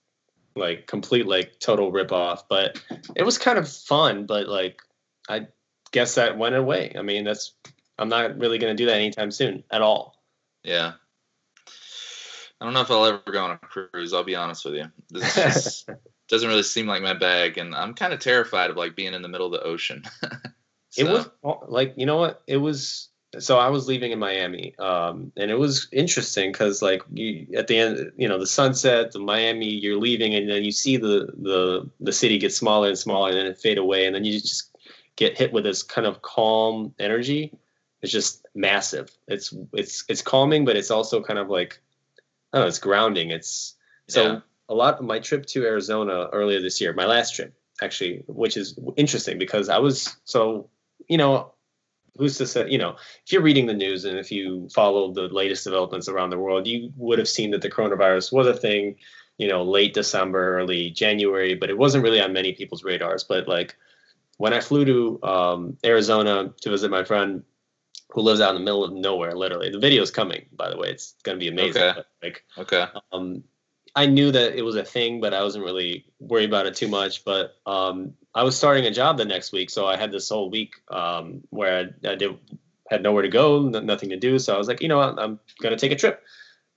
like complete, like total ripoff. But it was kind of fun. But like, I guess that went away. I mean, that's I'm not really going to do that anytime soon at all. Yeah. I don't know if I'll ever go on a cruise. I'll be honest with you. This just doesn't really seem like my bag, and I'm kind of terrified of like being in the middle of the ocean. It was like you know what it was. So I was leaving in Miami, um, and it was interesting because like you, at the end, you know, the sunset, the Miami, you're leaving, and then you see the the the city get smaller and smaller, and then it fade away, and then you just get hit with this kind of calm energy. It's just massive. It's it's it's calming, but it's also kind of like, I don't know, it's grounding. It's so Yeah. a lot of my trip to Arizona earlier this year, my last trip actually, which is interesting because I was so you know, who's to say, you know, if you're reading the news and if you follow the latest developments around the world, you would have seen that the coronavirus was a thing, you know, late December, early January, but it wasn't really on many people's radars. But like when I flew to um, Arizona to visit my friend who lives out in the middle of nowhere, literally, the video's coming, by the way, it's going to be amazing. Okay. But, like, okay. um, I knew that it was a thing, but I wasn't really worried about it too much. But um, I was starting a job the next week, so I had this whole week um, where I, I did, had nowhere to go, n- nothing to do. So I was like, you know what, I'm gonna take a trip.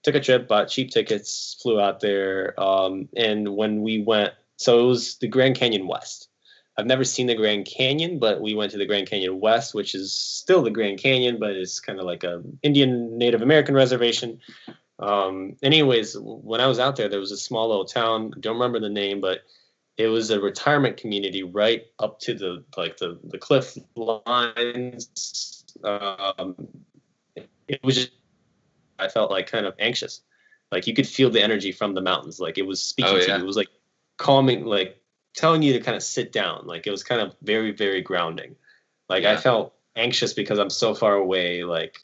Took a trip, bought cheap tickets, flew out there, um, and when we went, so it was the Grand Canyon West. I've never seen the Grand Canyon, but we went to the Grand Canyon West, which is still the Grand Canyon, but it's kind of like a Indian Native American reservation. Um, anyways, when I was out there, there was a small little town. Don't remember the name, but it was a retirement community right up to the like the the cliff lines. Um, it was just I felt like kind of anxious. Like you could feel the energy from the mountains. Like it was speaking Oh, to you. It was like calming, like telling you to kind of sit down. Like it was kind of very, very grounding. Like I felt anxious because I'm so far away. Like,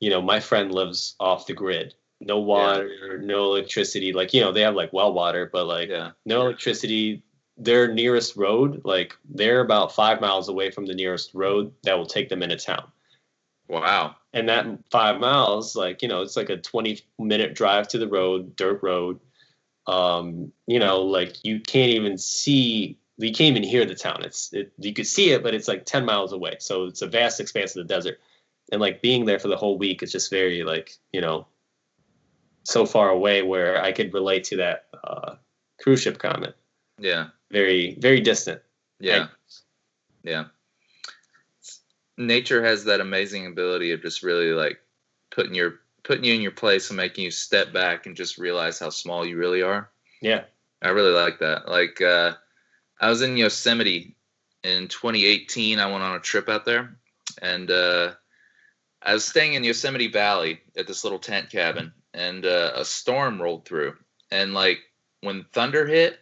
you know, my friend lives off the grid. No water, no electricity. Like, you know, they have like well water, but like Yeah. no electricity. Their nearest road, like they're about five miles away from the nearest road that will take them into town Wow. and that five miles like you know it's like a 20 minute drive to the road dirt road um you know like you can't even see you can't even hear the town it's it, you could see it but it's like 10 miles away so it's a vast expanse of the desert and like being there for the whole week is just very like you know so far away where i could relate to that uh cruise ship comment Yeah. very very distant Yeah. Yeah. Nature has that amazing ability of just really like putting your putting you in your place and making you step back and just realize how small you really are. yeah I really like that. Like uh I was in Yosemite in 2018. I went on a trip out there and uh I was staying in Yosemite Valley at this little tent cabin and uh, a storm rolled through. And like when thunder hit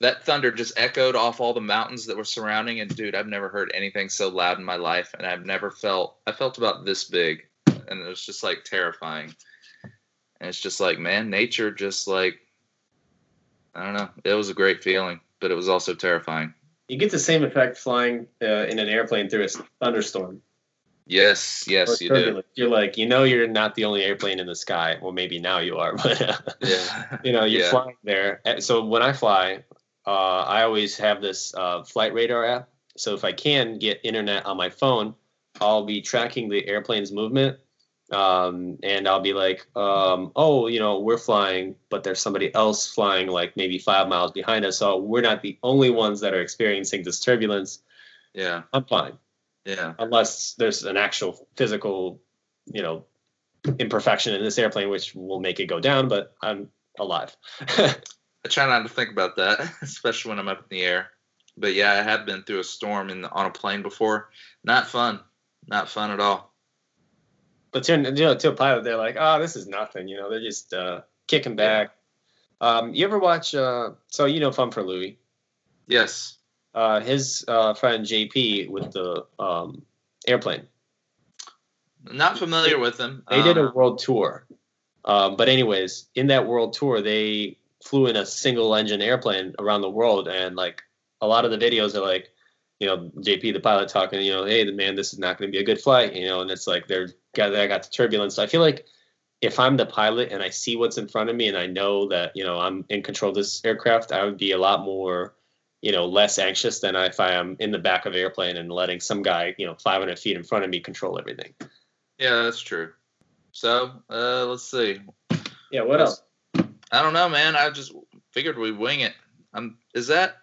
that thunder just echoed off all the mountains that were surrounding. And dude i've never heard anything so loud in my life. And i've never felt i felt about this big. And it was just like terrifying. And it's just like man nature just like i don't know. It was a great feeling but it was also terrifying. You get the same effect flying uh, in an airplane through a thunderstorm yes yes you do. You're like, you know, you're not the only airplane in the sky. Well, maybe now you are, but yeah you know, you're Yeah. flying there. So when I fly, uh, I always have this uh, flight radar app. So if I can get internet on my phone, I'll be tracking the airplane's movement um, and I'll be like, um, oh, you know, we're flying, but there's somebody else flying like maybe five miles behind us, so we're not the only ones that are experiencing this turbulence. Yeah. I'm fine. Yeah. Unless there's an actual physical, you know, imperfection in this airplane, which will make it go down, but I'm alive. I try not to think about that, especially when I'm up in the air. But yeah, I have been through a storm in on a plane before. Not fun. Not fun at all. but to, you know, to a pilot, they're like, oh, this is nothing. You know, they're just uh, kicking back. Um, you ever watch? Uh, so you know, FunForLouis. Yes. Uh, his uh, friend JP with the um, airplane. Not familiar with them. They did a Um, world tour. Um, but anyways, in that world tour, they flew in a single engine airplane around the world, and like a lot of the videos are like, you know, JP the pilot talking, you know, hey, the man, this is not going to be a good flight, you know, and it's like they're got I got the turbulence. So I feel like if I'm the pilot and I see what's in front of me and I know that you know I'm in control of this aircraft, I would be a lot more, you know, less anxious than if I am in the back of an airplane and letting some guy, you know, 500 feet in front of me control everything. Yeah, that's true. So uh, let's see. Yeah. What else? I don't know, man. I just figured we'd wing it. Um, is that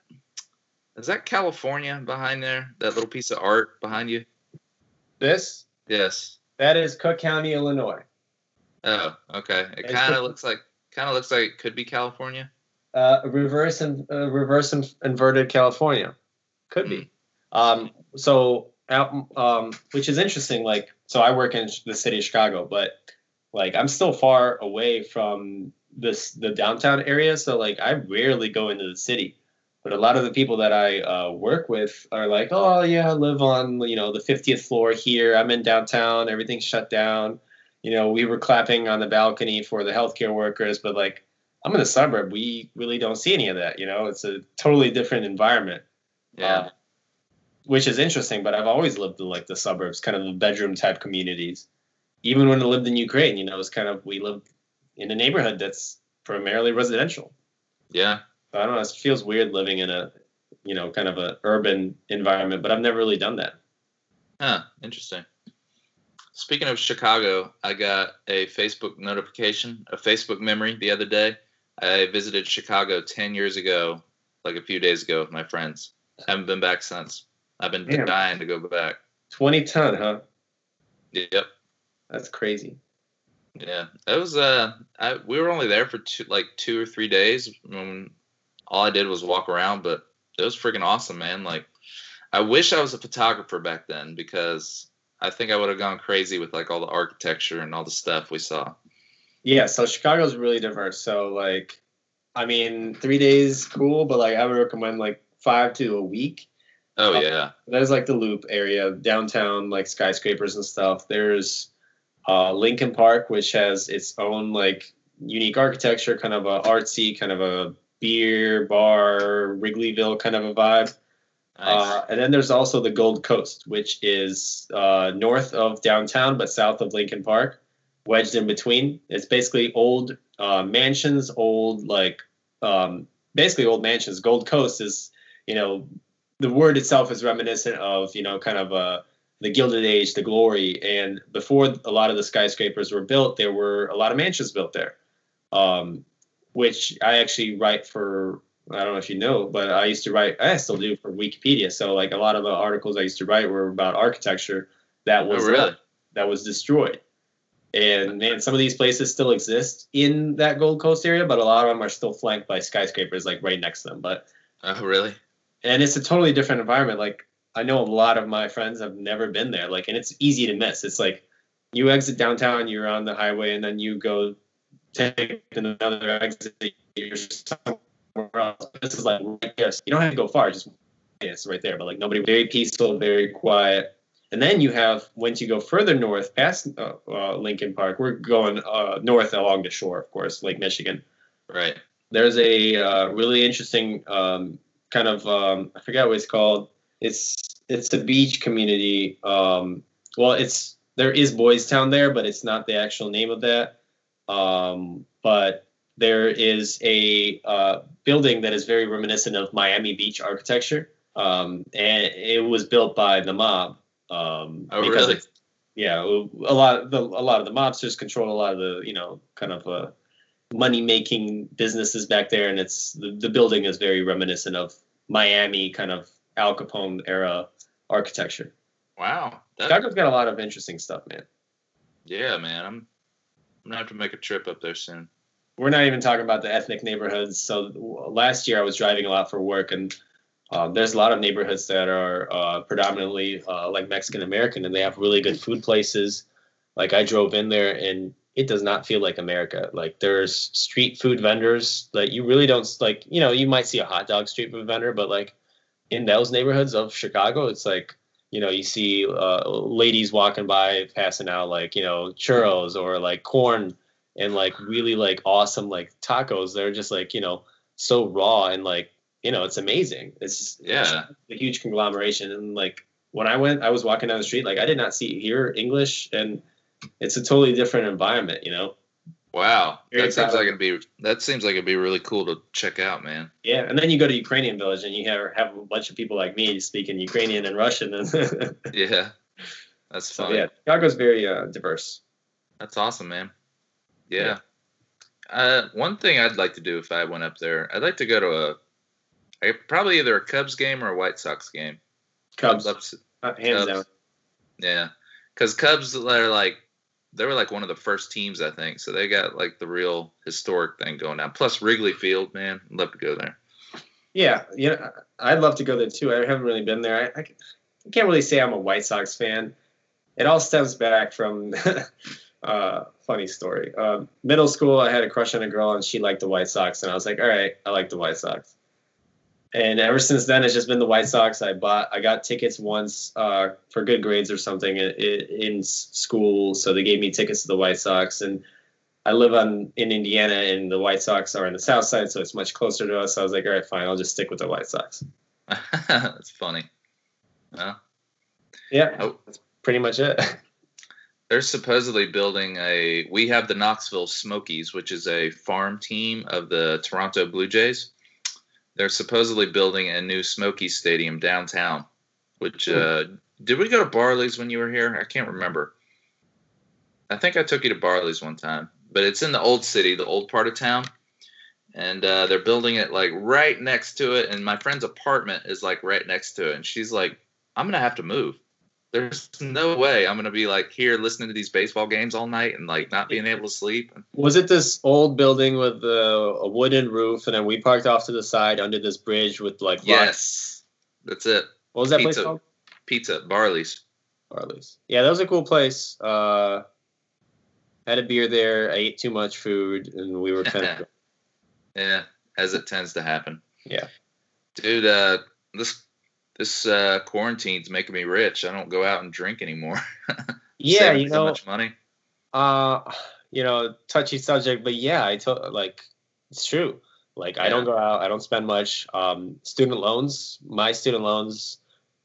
is that California behind there? That little piece of art behind you? This Yes. that is Cook County, Illinois. Oh, okay. It kind of looks like kind of looks like it could be California. Uh, reverse and uh, reverse in, inverted California, could be. Um, so um, which is interesting. Like, so I work in the city of Chicago, but like I'm still far away from this the downtown area. So like I rarely go into the city. But a lot of the people that I uh, work with are like, oh yeah, I live on you know the 50th floor here. I'm in downtown. Everything's shut down. You know, we were clapping on the balcony for the healthcare workers, but like I'm in the suburb. We really don't see any of that. You know, it's a totally different environment. Yeah. Uh, which is interesting. But I've always lived in like the suburbs, kind of the bedroom type communities. Even when I lived in Ukraine, you know, it's kind of we lived in a neighborhood that's primarily residential. yeah. So I don't know. It feels weird living in a, you know, kind of a urban environment. But I've never really done that. Huh. Interesting. Speaking of Chicago, I got a Facebook notification, a Facebook memory the other day. I visited Chicago 10 years ago, like a few days ago with my friends. I Haven't been back since. I've been Damn. dying to go back. Twenty ton, huh? Yep. That's crazy. Yeah. It was uh I we were only there for two like two or three days when all I did was walk around, but it was freaking awesome, man. Like I wish I was a photographer back then because I think I would have gone crazy with like all the architecture and all the stuff we saw. Yeah, so Chicago's really diverse. So like, I mean, three days cool, but like I would recommend like five to a week. Oh Oh. yeah. There's like the Loop area, downtown, like skyscrapers and stuff. There's uh, Lincoln Park, which has its own like unique architecture, kind of a artsy, kind of a beer bar, Wrigleyville kind of a vibe. Nice. Uh, and then there's also the Gold Coast, which is uh, north of downtown but south of Lincoln Park, wedged in between. It's basically old uh, mansions, old like um, basically old mansions. Gold Coast is, you know, the word itself is reminiscent of you know kind of uh, the Gilded Age, the glory. And before a lot of the skyscrapers were built, there were a lot of mansions built there, um, which I actually write for I don't know if you know, but I used to write. I still do for Wikipedia. So like a lot of the articles I used to write were about architecture that oh was really? that was destroyed. And man, some of these places still exist in that Gold Coast area, but a lot of them are still flanked by skyscrapers like right next to them. But Oh really? and it's a totally different environment. Like I know a lot of my friends have never been there. Like, and it's easy to miss. It's like you exit downtown, you're on the highway, and then you go take another exit. You're somewhere else. This is like right there. You don't have to go far. Just it's right there. But like nobody, very peaceful, very quiet. And then you have once you go further north, past uh, uh, Lincoln Park, we're going uh, north along the shore, of course, Lake Michigan Right. there's a uh, really interesting um, kind of um, I forget what it's called. It's it's a beach community. Um, well, it's there is Boys Town there, but it's not the actual name of that. Um, but there is a uh, building that is very reminiscent of Miami Beach architecture, um, and it was built by the mob. Um, Oh because really? yeah, a lot of the a lot of the mobsters control a lot of the you know kind of uh, money making businesses back there, and it's the, the building is very reminiscent of Miami kind of Al Capone era architecture. Wow, that, Chicago's got a lot of interesting stuff, man. yeah, man. I'm I'm gonna have to make a trip up there soon. We're not even talking about the ethnic neighborhoods. So last year I was driving a lot for work, and um, there's a lot of neighborhoods that are uh, predominantly uh, like Mexican American, and they have really good food places. Like I drove in there, and it does not feel like America. Like there's street food vendors that you really don't like. You know, you might see a hot dog street food vendor, but like in those neighborhoods of Chicago, it's like you know you see uh, ladies walking by passing out like you know churros or like corn and like really like awesome like tacos. They're just like you know so raw and like you know it's amazing. It's Yeah. a huge conglomeration and like when I went, I was walking down the street like I did not see hear English and it's a totally different environment. You know. Wow, Very that seems like it'd be that seems like it'd be really cool to check out, man. Yeah, and then you go to Ukrainian village and you have have a bunch of people like me speaking Ukrainian and Russian, and Yeah, that's funny. yeah, Chicago's very uh, diverse. That's awesome, man. Yeah. Uh, one thing I'd like to do if I went up there, I'd like to go to a, I, probably either a Cubs game or a White Sox game. Cubs, I'd uh, hands Cubs. down. Yeah, because Cubs are like they were like one of the first teams I think, so they got like the real historic thing going on. Plus Wrigley Field, man, I'd love to go there. Yeah, you know, I'd love to go there too. I haven't really been there. I, I, can't really say I'm a White Sox fan. It all stems back from uh, funny story. Um, middle school, I had a crush on a girl, and she liked the White Sox, and I was like, all right, I like the White Sox. And ever since then, it's just been the White Sox. I bought, I got tickets once uh, for good grades or something in, in school, so they gave me tickets to the White Sox, and I live on in Indiana, and the White Sox are on the south side, so it's much closer to us. So I was like, all right, fine, I'll just stick with the White Sox. That's funny. Well, Yeah, Oh. that's pretty much it. they're supposedly building a. We have the Knoxville Smokies, which is a farm team of the Toronto Blue Jays. They're supposedly building a new Smoky Stadium downtown. Which Hmm. uh, did we go to Barley's when you were here? I can't remember. I think I took you to Barley's one time, but it's in the old city, the old part of town, and uh, they're building it like right next to it. And my friend's apartment is like right next to it, and she's like, "I'm gonna have to move." There's no way I'm gonna be like here listening to these baseball games all night and like not being able to sleep. Was it this old building with a wooden roof, and then we parked off to the side under this bridge with like rocks? Yes, that's it. What was that Pizza. place called? Pizza, Barley's. Barley's. Yeah, that was a cool place. Uh, had a beer there. I ate too much food, and we were kind of Yeah, as it tends to happen. Yeah. dude. Uh, this this uh, quarantine's making me rich. I don't go out and drink anymore. yeah, you so know, much money. uh, you know, touchy subject, but yeah, I told like it's true. Like I don't go out, I don't spend much. Um, student loans, my student loans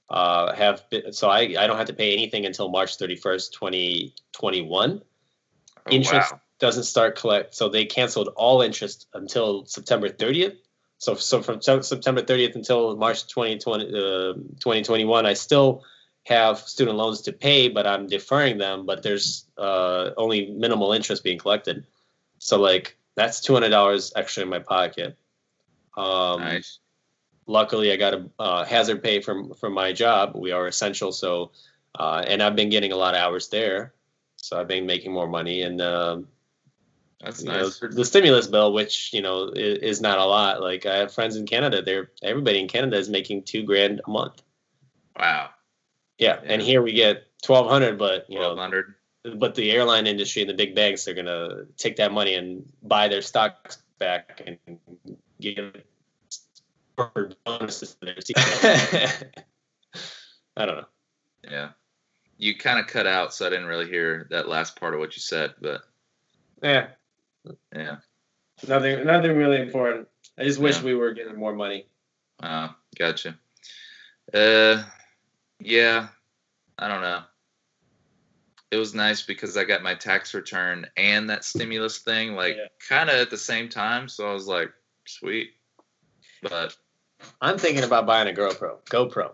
uh, have been, so I I don't have to pay anything until March thirty first, twenty twenty one. Oh, interest wow. doesn't start collect so they canceled all interest until september 30th so so from september 30th until march 2020 uh, 2021 i still have student loans to pay but i'm deferring them but there's uh, only minimal interest being collected so like that's $200 extra in my pocket um, nice. luckily I got a uh, hazard pay from from my job. We are essential, so uh, and I've been getting a lot of hours there, so I've been making more money. And um, That's you know, nice. the stimulus bill, which you know is, is not a lot. Like I have friends in Canada, they're everybody in Canada is making two grand a month. Wow. Yeah, and here we get twelve hundred, but you Twelve know, hundred. but the airline industry and the big banks are gonna take that money and buy their stocks back and give bonuses to their team. I don't know. Yeah. You kind of cut out, so I didn't really hear that last part of what you said. But Yeah, yeah. nothing, nothing really important. I just wish Yeah. we were getting more money. Uh, gotcha. Uh, yeah. I don't know. It was nice because I got my tax return and that stimulus thing, like Yeah. kind of at the same time. So I was like, sweet. But I'm thinking about buying a GoPro. GoPro.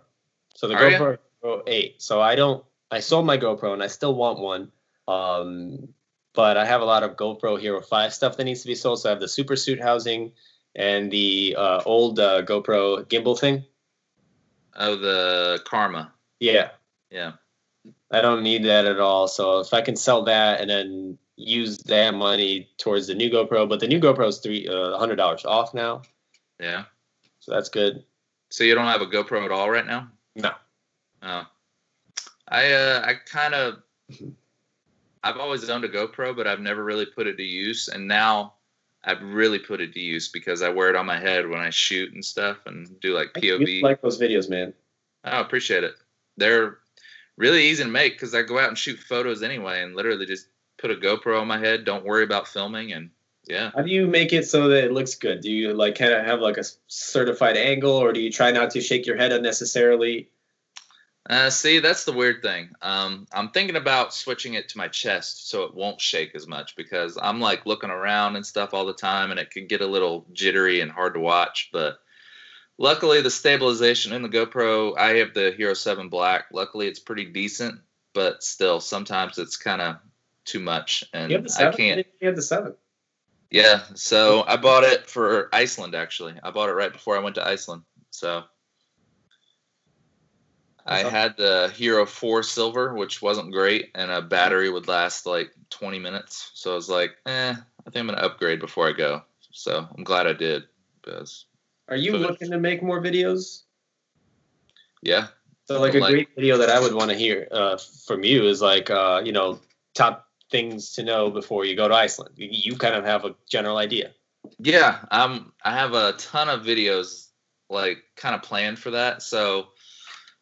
So the Are ya? GoPro 8. So I don't I sold my GoPro and I still want one. Um, but I have a lot of GoPro Hero 5 stuff that needs to be sold. So I have the super suit housing and the uh, old uh, GoPro gimbal thing. Oh, the Karma. Yeah. Yeah. I don't need that at all. So if I can sell that and then use that money towards the new GoPro, but the new GoPro is three uh, hundred dollars off now. Yeah. So that's good. So you don't have a GoPro at all right now? No. Oh. I uh I kind of I've always owned a GoPro, but I've never really put it to use, and now I've really put it to use because I wear it on my head when I shoot and stuff and do like POV. like those videos, man. I appreciate it. They're really easy to make because I go out and shoot photos anyway, and literally just put a GoPro on my head. Don't worry about filming, and yeah. How do you make it so that it looks good? Do you like kind of have like a certified angle, or do you try not to shake your head unnecessarily? Uh, see, that's the weird thing. Um, I'm thinking about switching it to my chest so it won't shake as much because I'm like looking around and stuff all the time, and it can get a little jittery and hard to watch. But luckily, the stabilization in the GoPro, I have the Hero 7 Black. Luckily, it's pretty decent, but still, sometimes it's kind of too much, and You have the I can't. You have the seven. Yeah, so I bought it for Iceland actually. I bought it right before I went to Iceland. So I had the Hero 4 Silver, which wasn't great, and a battery would last like 20 minutes. So I was like, eh, I think I'm gonna upgrade before I go. So I'm glad I did because Are you looking to make more videos? yeah, So like a Like- great video that I would want to hear uh, from you is like uh, you know top things to know before you go to Iceland. You, you kind of have a general idea. yeah. I'm I have a ton of videos like kind of planned for that. So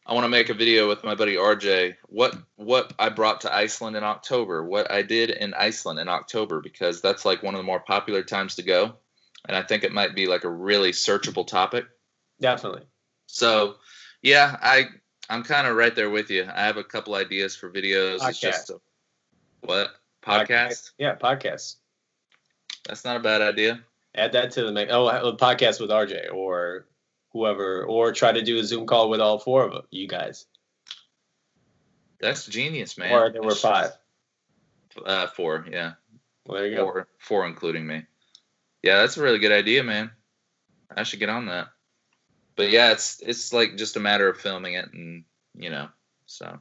I want to make a video with my buddy RJ. What what I brought to Iceland in October, what I did in Iceland in October, because that's like one of the more popular times to go, and I think it might be like a really searchable topic. Definitely. So, yeah, I I'm kind of right there with you. I have a couple ideas for videos. It's just a, what podcast? Yeah, podcast. That's not a bad idea. Add that to the ma- oh a podcast with RJ or whoever, or try to do a Zoom call with all four of you guys. That's genius, man. Or there were five. Uh, four, yeah. Well, there you go. Four, four including me. Yeah, that's a really good idea, man. I should get on that. But yeah, it's it's like just a matter of filming it, and you know, so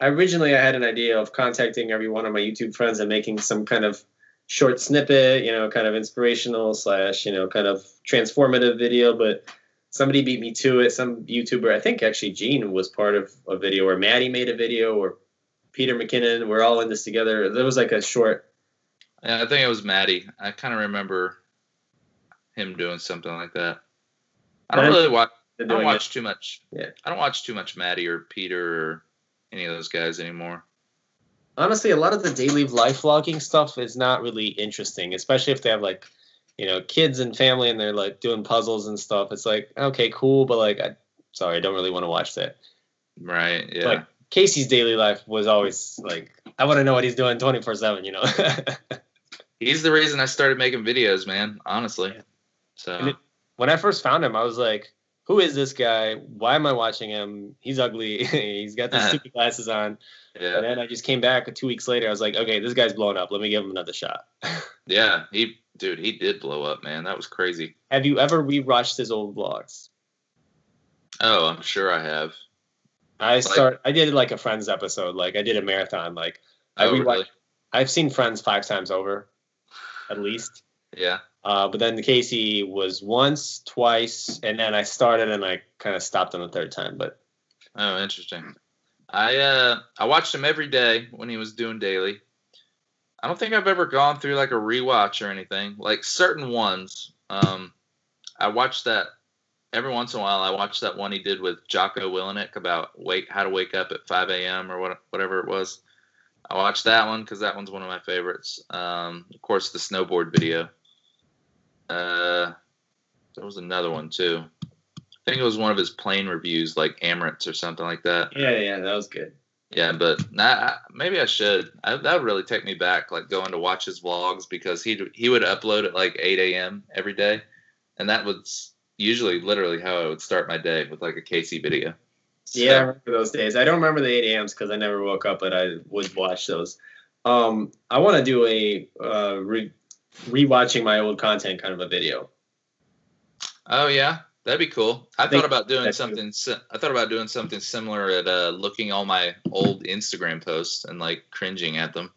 I originally I had an idea of contacting every one of my YouTube friends and making some kind of short snippet, you know, kind of inspirational slash, you know, kind of transformative video, but somebody beat me to it. Some YouTuber, I think actually Gene was part of a video, or Matti made a video, or Peter McKinnon. We're all in this together. There was like a short. yeah, I think it was Matti. I kind of remember him doing something like that. I don't really watch. I don't watch it. too much. Yeah. I don't watch too much Matti or Peter or any of those guys anymore. Honestly, a lot of the daily life vlogging stuff is not really interesting, especially if they have like, you know, kids and family and they're like doing puzzles and stuff. It's like okay, cool, but like, I, sorry, I don't really want to watch that. Right? Yeah. Like Casey's daily life was always like, I want to know what he's doing 24 seven, you know? He's the reason I started making videos, man. Honestly. So it- when I first found him, I was like, who is this guy? Why am I watching him? He's ugly. he's got these uh-huh. stupid glasses on. And then I just came back two weeks later. I was like, okay, this guy's blown up. Let me give him another shot. yeah. He, dude, he did blow up, man. That was crazy. Have you ever rewatched his old vlogs? Oh, I'm sure I have. I start. I did like a Friends episode. Like I did a marathon. Like I Oh, rewatched. really? I've seen Friends five times over, at least. Yeah. Uh, but then the Casey was once, twice, and then I started and I kind of stopped on the third time. But Oh, interesting. I uh I watched him every day when he was doing daily. I don't think I've ever gone through like a rewatch or anything. Like certain ones, um, I watched that every once in a while. I watched that one he did with Jocko Willink about wake how to wake up at 5 a.m. or what whatever it was. I watched that one because that one's one of my favorites. Um, of course, the snowboard video. Uh, there was another one too. I think it was one of his plane reviews, like Emirates or something like that. yeah, yeah, that was good. Yeah, but nah, maybe I should. I, that would really take me back, like going to watch his vlogs because he he would upload at like 8 a.m. every day, and that was usually literally how I would start my day with like a Casey video. So. Yeah, I remember those days. I don't remember the 8 a.m.s because I never woke up, but I would watch those. Um, I want to do a uh, re- rewatching my old content kind of a video. Oh yeah, that'd be cool. I, I thought about doing something. Si- I thought about doing something similar at uh, looking all my old Instagram posts and like cringing at them.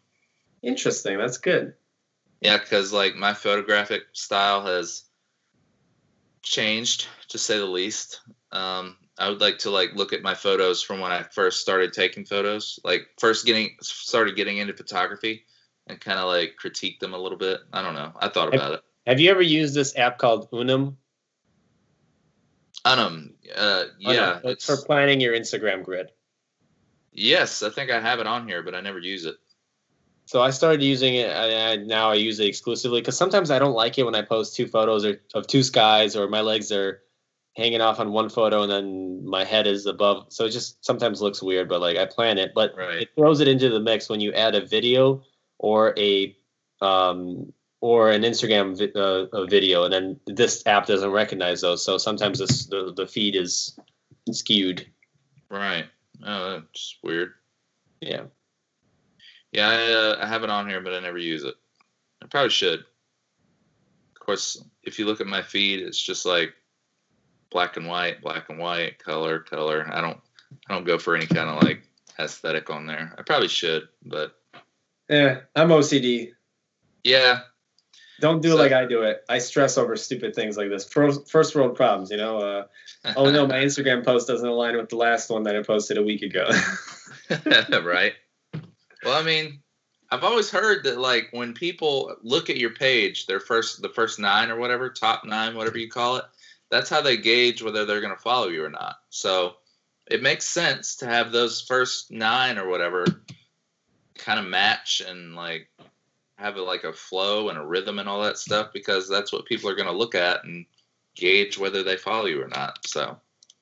Interesting. That's good. Yeah, because like my photographic style has changed, to say the least. Um, I would like to like look at my photos from when I first started taking photos, like first getting started getting into photography, and kind of like critique them a little bit. I don't know. I thought about have, it. Have you ever used this app called Unum? Unum, uh, yeah, Unum. it's for planning your Instagram grid. Yes, I think I have it on here, but I never use it. So I started using it, and now I use it exclusively because sometimes I don't like it when I post two photos or, of two skies, or my legs are hanging off on one photo and then my head is above. So it just sometimes looks weird, but like I plan it, but right. it throws it into the mix when you add a video or a um, or an Instagram vi- uh, video, and then this app doesn't recognize those. So sometimes this, the the feed is skewed. Right. Oh, that's weird. Yeah. Yeah, I, uh, I have it on here, but I never use it. I probably should. Of course, if you look at my feed, it's just like black and white, black and white, color, color. I don't I don't go for any kind of like aesthetic on there. I probably should, but yeah, I'm OCD. Yeah. Don't do so, like I do it. I stress over stupid things like this. First, first world problems, you know. Uh, oh no, my Instagram post doesn't align with the last one that I posted a week ago. right. Well, I mean, I've always heard that like when people look at your page, their first the first nine or whatever, top nine, whatever you call it, that's how they gauge whether they're going to follow you or not. So it makes sense to have those first nine or whatever kind of match and like have it like a flow and a rhythm and all that stuff because that's what people are going to look at and gauge whether they follow you or not. So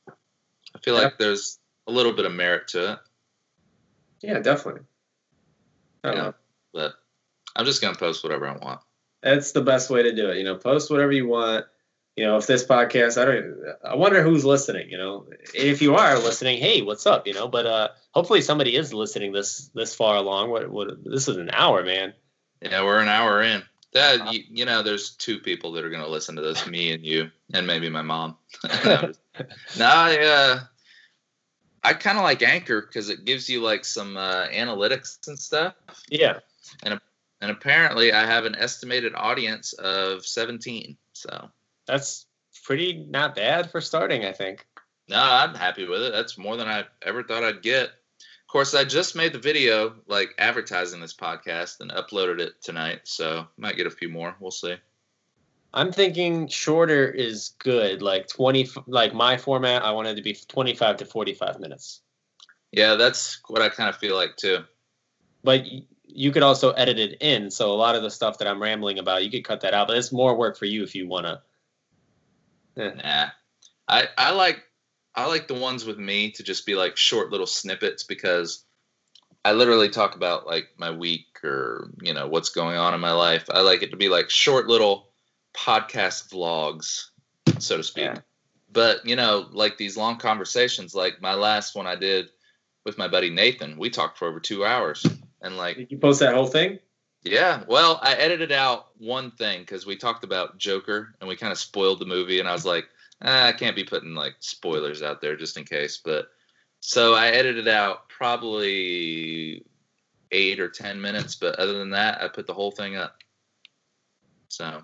I feel like there's a little bit of merit to it. Yeah, definitely. I yeah, but I'm just gonna post whatever I want. That's the best way to do it. You know, post whatever you want you know, if this podcast, I don't, I wonder who's listening. You know, if you are listening, hey, what's up? You know, but uh, hopefully somebody is listening this this far along. What what? This is an hour, man. Yeah, we're an hour in. That uh-huh. you, you, know, there's two people that are going to listen to this: me and you, and maybe my mom. no, I uh, I kind of like Anchor because it gives you like some uh, analytics and stuff. Yeah. And and apparently, I have an estimated audience of 17. So that's pretty not bad for starting, I think. No, I'm happy with it. That's more than I ever thought I'd get. Of course, I just made the video like advertising this podcast and uploaded it tonight, so might get a few more. We'll see. I'm thinking shorter is good. Like 20 like my format, I wanted to be 25 to 45 minutes. Yeah, that's what I kind of feel like too. But you could also edit it in, so a lot of the stuff that I'm rambling about, you could cut that out, but it's more work for you if you want to Nah, I I like I like the ones with me to just be like short little snippets because I literally talk about like my week or you know what's going on in my life. I like it to be like short little podcast vlogs, so to speak. Yeah. But you know, like these long conversations, like my last one I did with my buddy Nathan, we talked for over two hours, and like Did you post that whole thing? Yeah, well, I edited out one thing because we talked about Joker and we kind of spoiled the movie, and I was like, eh, I can't be putting like spoilers out there just in case. But so I edited out probably eight or ten minutes, but other than that, I put the whole thing up. So.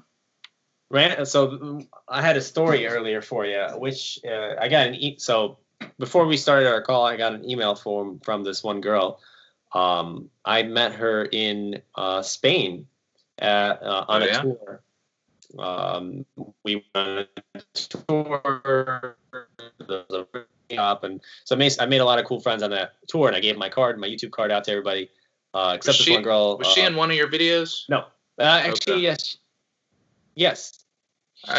So I had a story earlier for you, which uh, I got an e- so before we started our call, I got an email from from this one girl um, I met her in uh, Spain at, uh, on oh, a yeah? tour. Um, we went on a tour, up, and so I made, I made a lot of cool friends on that tour, and I gave my card, my YouTube card, out to everybody. Uh, except was this she, one girl. Was she in uh, one of your videos? No, uh, actually, okay. yes, yes,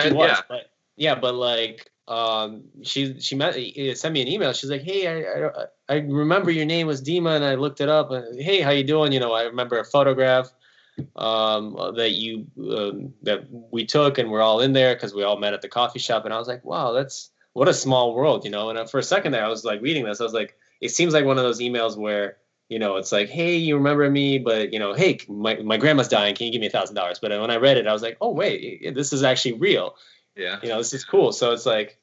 she was. Yeah. But, yeah, but like um, she she met, sent me an email. She's like, "Hey, I, I, I remember your name was Dima, and I looked it up. And, hey, how you doing? You know, I remember a photograph um, that you um, that we took, and we're all in there because we all met at the coffee shop. And I was like, wow, that's what a small world, you know. And for a second there, I was like reading this. I was like, it seems like one of those emails where you know it's like, hey, you remember me, but you know, hey, my my grandma's dying. Can you give me a thousand dollars? But when I read it, I was like, oh wait, this is actually real. Yeah. You know, this is cool. So it's like,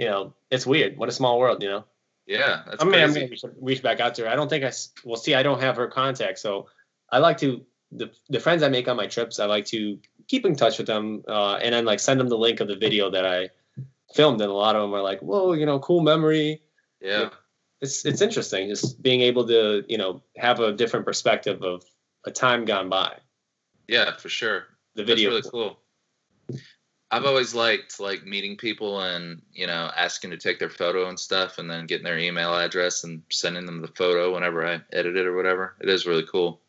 you know, it's weird. What a small world, you know. Yeah, that's I mean, I'm gonna reach back out to her. I don't think I Well, see, I don't have her contact, so I like to the the friends I make on my trips. I like to keep in touch with them, uh, and then like send them the link of the video that I filmed. And a lot of them are like, "Whoa, you know, cool memory." yeah. It's it's interesting just being able to you know have a different perspective of a time gone by. Yeah, for sure. The video, That's really cool. I've always liked like meeting people and you know asking to take their photo and stuff, and then getting their email address and sending them the photo whenever I edit it or whatever. It is really cool.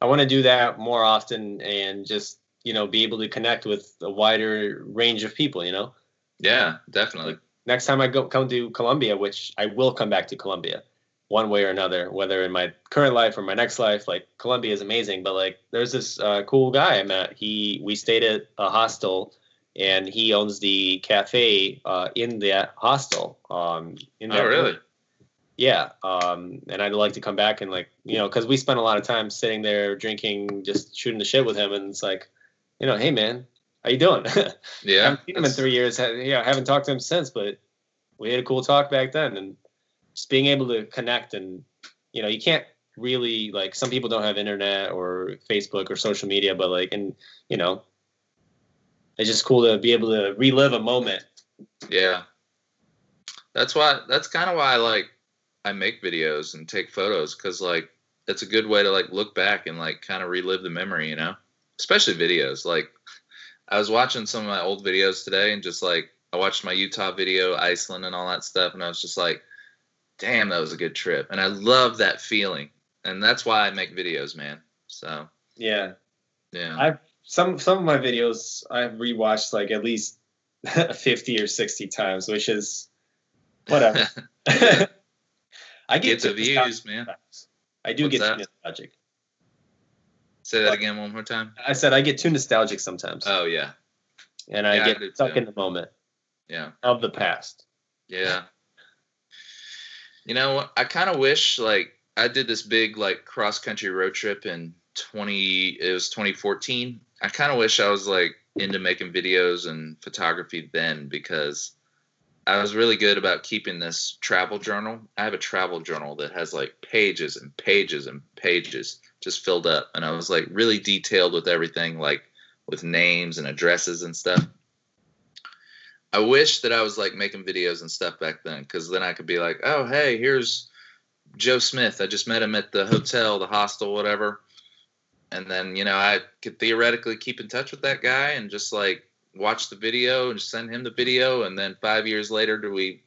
I want to do that more often and just you know be able to connect with a wider range of people. You know. Yeah, definitely. next time I go come to Colombia, which I will come back to Colombia, one way or another, whether in my current life or my next life. Like Colombia is amazing, but like there's this uh, cool guy I met. He we stayed at a hostel, and he owns the cafe uh, in that hostel. Um, in that Oh, really? Yeah. Um, and I'd like to come back and like you know because we spent a lot of time sitting there drinking, just shooting the shit with him, and it's like, you know, hey man, how you doing? Yeah. I haven't seen him in three years. Yeah, I haven't talked to him since, but we had a cool talk back then, and just being able to connect and you know, you can't really like some people don't have internet or Facebook or social media, but like, and you know, it's just cool to be able to relive a moment. Yeah. That's why that's kind of why I like I make videos and take photos cuz like it's a good way to like look back and like kind of relive the memory, you know? Especially videos. Like I was watching some of my old videos today and just like I watched my Utah video, Iceland and all that stuff and I was just like damn, that was a good trip. And I love that feeling. And that's why I make videos, man. So, Yeah, yeah. I've some some of my videos I've rewatched like at least fifty or sixty times, which is whatever. I Get the too views, man. sometimes. I do What's get nostalgic. Say that again one more time. I said I get too nostalgic sometimes, Oh, yeah. and I yeah, get do stuck too. in the moment Yeah. of the past. Yeah. You know. I kind of wish like I did this big like cross country road trip in 20 it was 2014. I kind of wish I was like into making videos and photography then because I was really good about keeping this travel journal. I have a travel journal that has like pages and pages and pages just filled up and I was like really detailed with everything like with names and addresses and stuff. I wish that I was like making videos and stuff back then, because then I could be like, oh hey, here's Joe Smith. I just met him at the hotel, the hostel, whatever. And then you know I could theoretically keep in touch with that guy and just like watch the video and send him the video. And then five years later, do we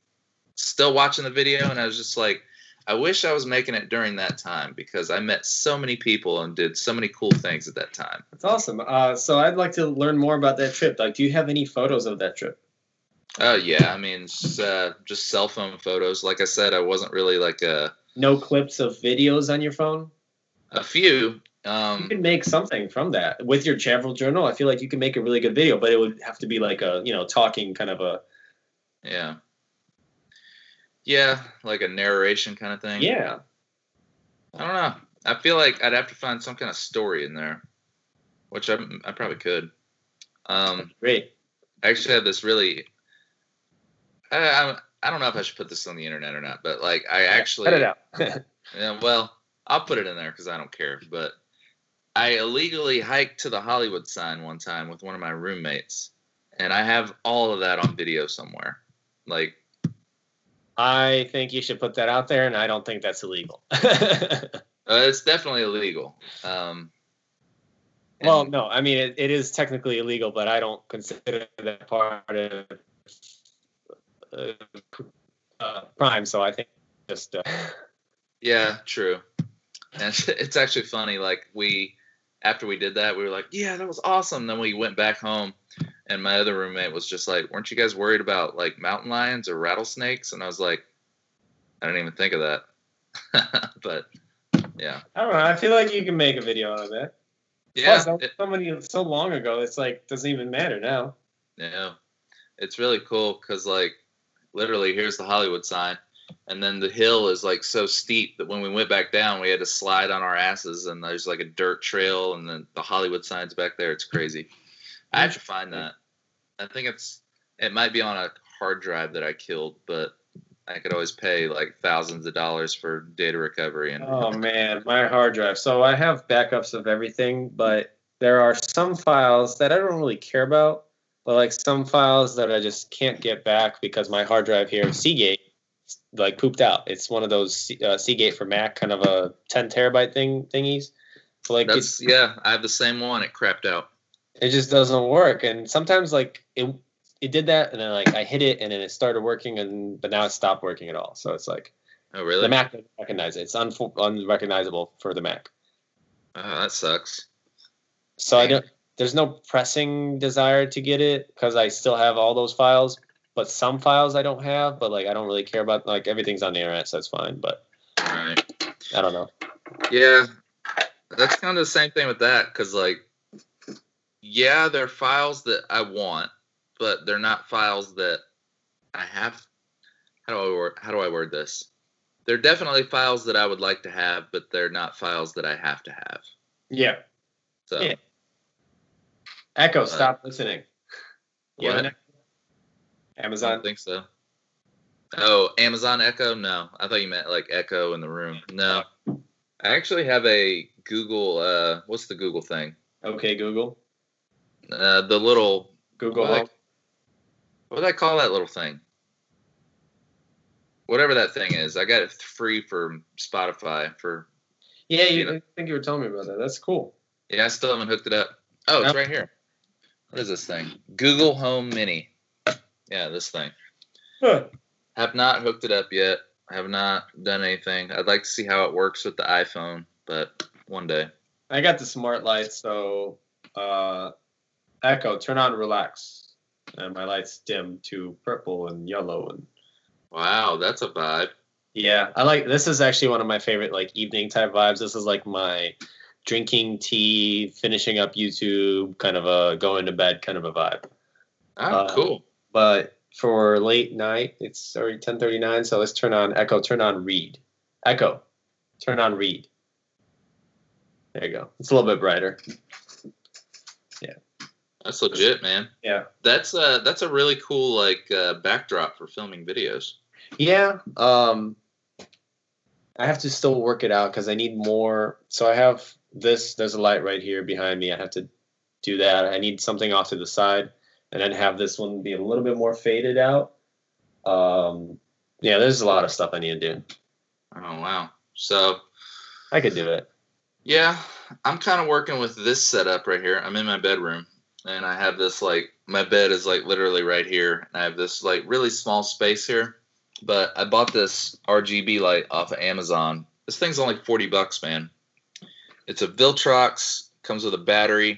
still watching the video? And I was just like, I wish I was making it during that time because I met so many people and did so many cool things at that time. That's awesome. Uh, so I'd like to learn more about that trip. Like, do you have any photos of that trip? Oh yeah, I mean, it's, uh, just cell phone photos. Like I said, I wasn't really like a No clips of videos on your phone? a few. You Um, can make something from that with your travel journal. I feel like you can make a really good video, but it would have to be like a you know talking kind of a yeah, yeah, like a narration kind of thing. yeah. I don't know. I feel like I'd have to find some kind of story in there, which I, I probably could. Um, Great. I actually have this really. I, I I don't know if I should put this on the internet or not, but like I actually cut it out. Yeah, well, I'll put it in there because I don't care. But I illegally hiked to the Hollywood sign one time with one of my roommates, and I have all of that on video somewhere. Like, I think you should put that out there, and I don't think that's illegal. uh, it's definitely illegal. Um, well, no, I mean it, it is technically illegal, but I don't consider that part of uh, crime. So I think just uh, yeah, true. And it's actually funny. Like we, after we did that, we were like, "Yeah, that was awesome." Then we went back home, and my other roommate was just like, "Weren't you guys worried about like mountain lions or rattlesnakes?" And I was like, "I didn't even think of that." but yeah, I don't know. I feel like you can make a video out of that. yeah, Plus, that was it- so many so long ago. It's like doesn't even matter now. yeah. it's really cool because like literally here's the Hollywood sign, and then the hill is like so steep that when we went back down, we had to slide on our asses, and there's like a dirt trail, and then the Hollywood sign's back there. It's crazy. I have to find that. I think it's it might be on a hard drive that I killed, but I could always pay like thousands of dollars for data recovery and Oh man, my hard drive. So I have backups of everything, but there are some files that I don't really care about, but like some files that I just can't get back because my hard drive here, Seagate, like pooped out. It's one of those uh, Seagate for Mac, kind of a 10 terabyte thing thingies. So like that's yeah, I have the same one. It crapped out. it just doesn't work, and sometimes like it it did that, and then like I hit it, and then it started working, and but now it stopped working at all. So it's like Oh really? the Mac doesn't recognize it. It's un- unrecognizable for the Mac. Oh, that sucks. So I don't. There's no pressing desire to get it because I still have all those files. But some files I don't have. But like I don't really care about. Like everything's on the internet, so it's fine. But All right. I don't know. Yeah, that's kind of the same thing with that because, like, yeah, they're files that I want, but they're not files that I have. How do I word, how do I word this? They're definitely files that I would like to have, but they're not files that I have to have. Yeah. So Yeah. Echo, stop listening. Yeah. have What? an Echo? I don't Amazon. think so. Oh, Amazon Echo? No, I thought you meant like Echo in the room. No, I actually have a Google. Uh, what's the Google thing? Okay, Google. Uh, the little Google What? Home. what do I call that little thing? Whatever that thing is, I got it free for Spotify. For Yeah, you, you know. I think you were telling me about that. That's cool. yeah, I still haven't hooked it up. Oh, it's Yep. right here. What is this thing? Google Home Mini. Yeah, this thing. Huh. Have not hooked it up yet. Have not done anything. I'd like to see how it works with the iPhone, but one day. I got the smart lights, so uh, Echo, turn on relax, and my lights dim to purple and yellow and Wow, that's a vibe. yeah, I like this is actually one of my favorite like evening type vibes. This is like my drinking tea, finishing up YouTube, kind of a going to bed kind of a vibe. Oh, Uh, cool. But for late night, it's already ten thirty nine. So let's turn on Echo. Turn on Red. Echo, turn on Red. There you go. It's a little bit brighter. Yeah. That's legit, man. Yeah. That's uh that's a really cool like uh, backdrop for filming videos. Yeah. Um, I have to still work it out because I need more. So I have this. There's a light right here behind me. I have to do that. I need something off to the side, and then have this one be a little bit more faded out. Um, yeah, there's a lot of stuff I need to do. Oh wow. So I could do it. yeah, I'm kind of working with this setup right here. I'm in my bedroom and I have this like my bed is like literally right here and I have this like really small space here. But I bought this RGB light off of Amazon. This thing's only 40 bucks, man. It's a Viltrox, comes with a battery.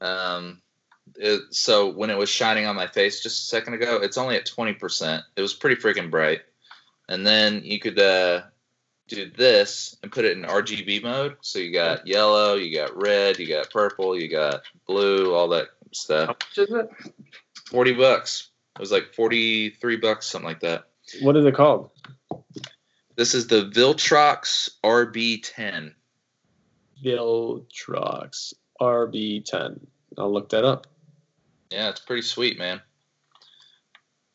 Um it, so when it was shining on my face just a second ago, it's only at 20%. It was pretty freaking bright. And then you could uh do this and put it in RGB mode. So you got yellow, you got red, you got purple, you got blue, all that stuff. How stuff. much is it? 40 bucks. It was like 43 bucks, something like that. What is it called? This is the Viltrox RB10. Viltrox RB10. I'll look that up. Yeah, it's pretty sweet, man.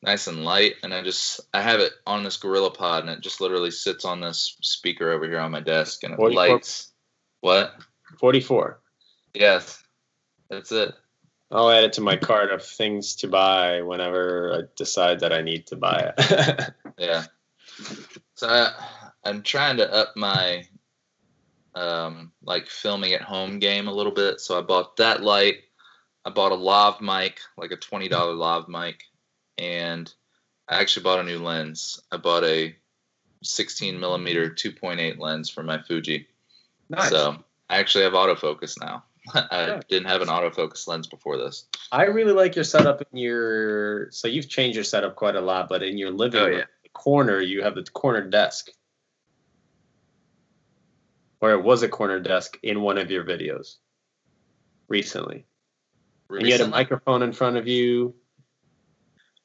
Nice and light, and I just I have it on this Gorilla Pod, and it just literally sits on this speaker over here on my desk, and it 44. lights. What? 44. Yes, that's it. I'll add it to my cart of things to buy whenever I decide that I need to buy it. Yeah. So I, I'm trying to up my um like filming at home game a little bit. So I bought that light. I bought a lav mic, like a twenty dollar lav mic, and I actually bought a new lens. I bought a 16 millimeter 2.8 lens for my Fuji. nice. So I actually have autofocus now. I Yeah. didn't have an autofocus lens before this. I really like your setup in your. So you've changed your setup quite a lot, but in your living Oh, room yeah. corner, you have the corner desk. Or it was a corner desk in one of your videos recently. And you had a microphone in front of you.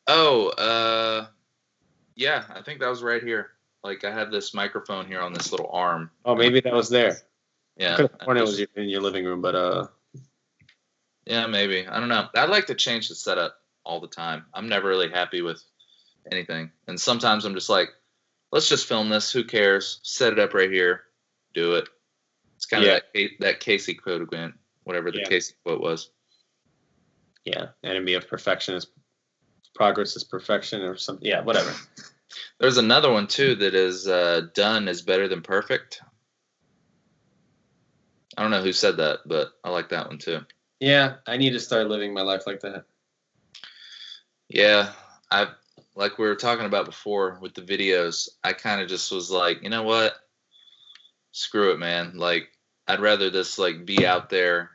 Oh, uh, yeah, I think that was right here. Like I had this microphone here on this little arm. Oh, maybe that was there. Yeah. Could it was in your living room, but uh, Yeah, maybe. I don't know. I'd like to change the setup all the time. I'm never really happy with anything. And sometimes I'm just like, let's just film this. Who cares? Set it up right here. Do it. It's kind of Yeah. that, that Casey quote again, whatever the Yeah. Casey quote was. yeah, enemy of perfection is progress is perfection or something. Yeah, whatever. There's another one too that is uh, done is better than perfect. I don't know who said that, but I like that one too. Yeah, I need to start living my life like that. Yeah, I like we were talking about before with the videos. I kind of just was like, you know what? Screw it, man. Like I'd rather this like be out there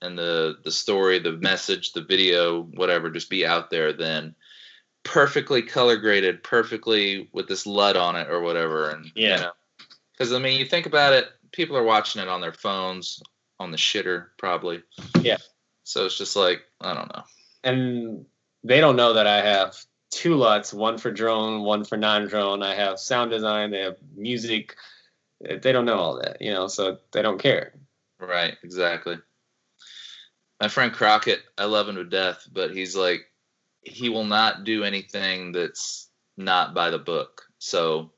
and the the story, the message, the video, whatever, just be out there than perfectly color graded, perfectly with this LUT on it or whatever. And Yeah. you know, because I mean, you think about it, people are watching it on their phones, on the shitter, probably. Yeah. So it's just like I don't know. And they don't know that I have two LUTs, one for drone, one for non-drone. I have sound design, they have music. They don't know all that, you know, so they don't care. Right, exactly. My friend Crockett, I love him to death, but he's like, he will not do anything that's not by the book. So,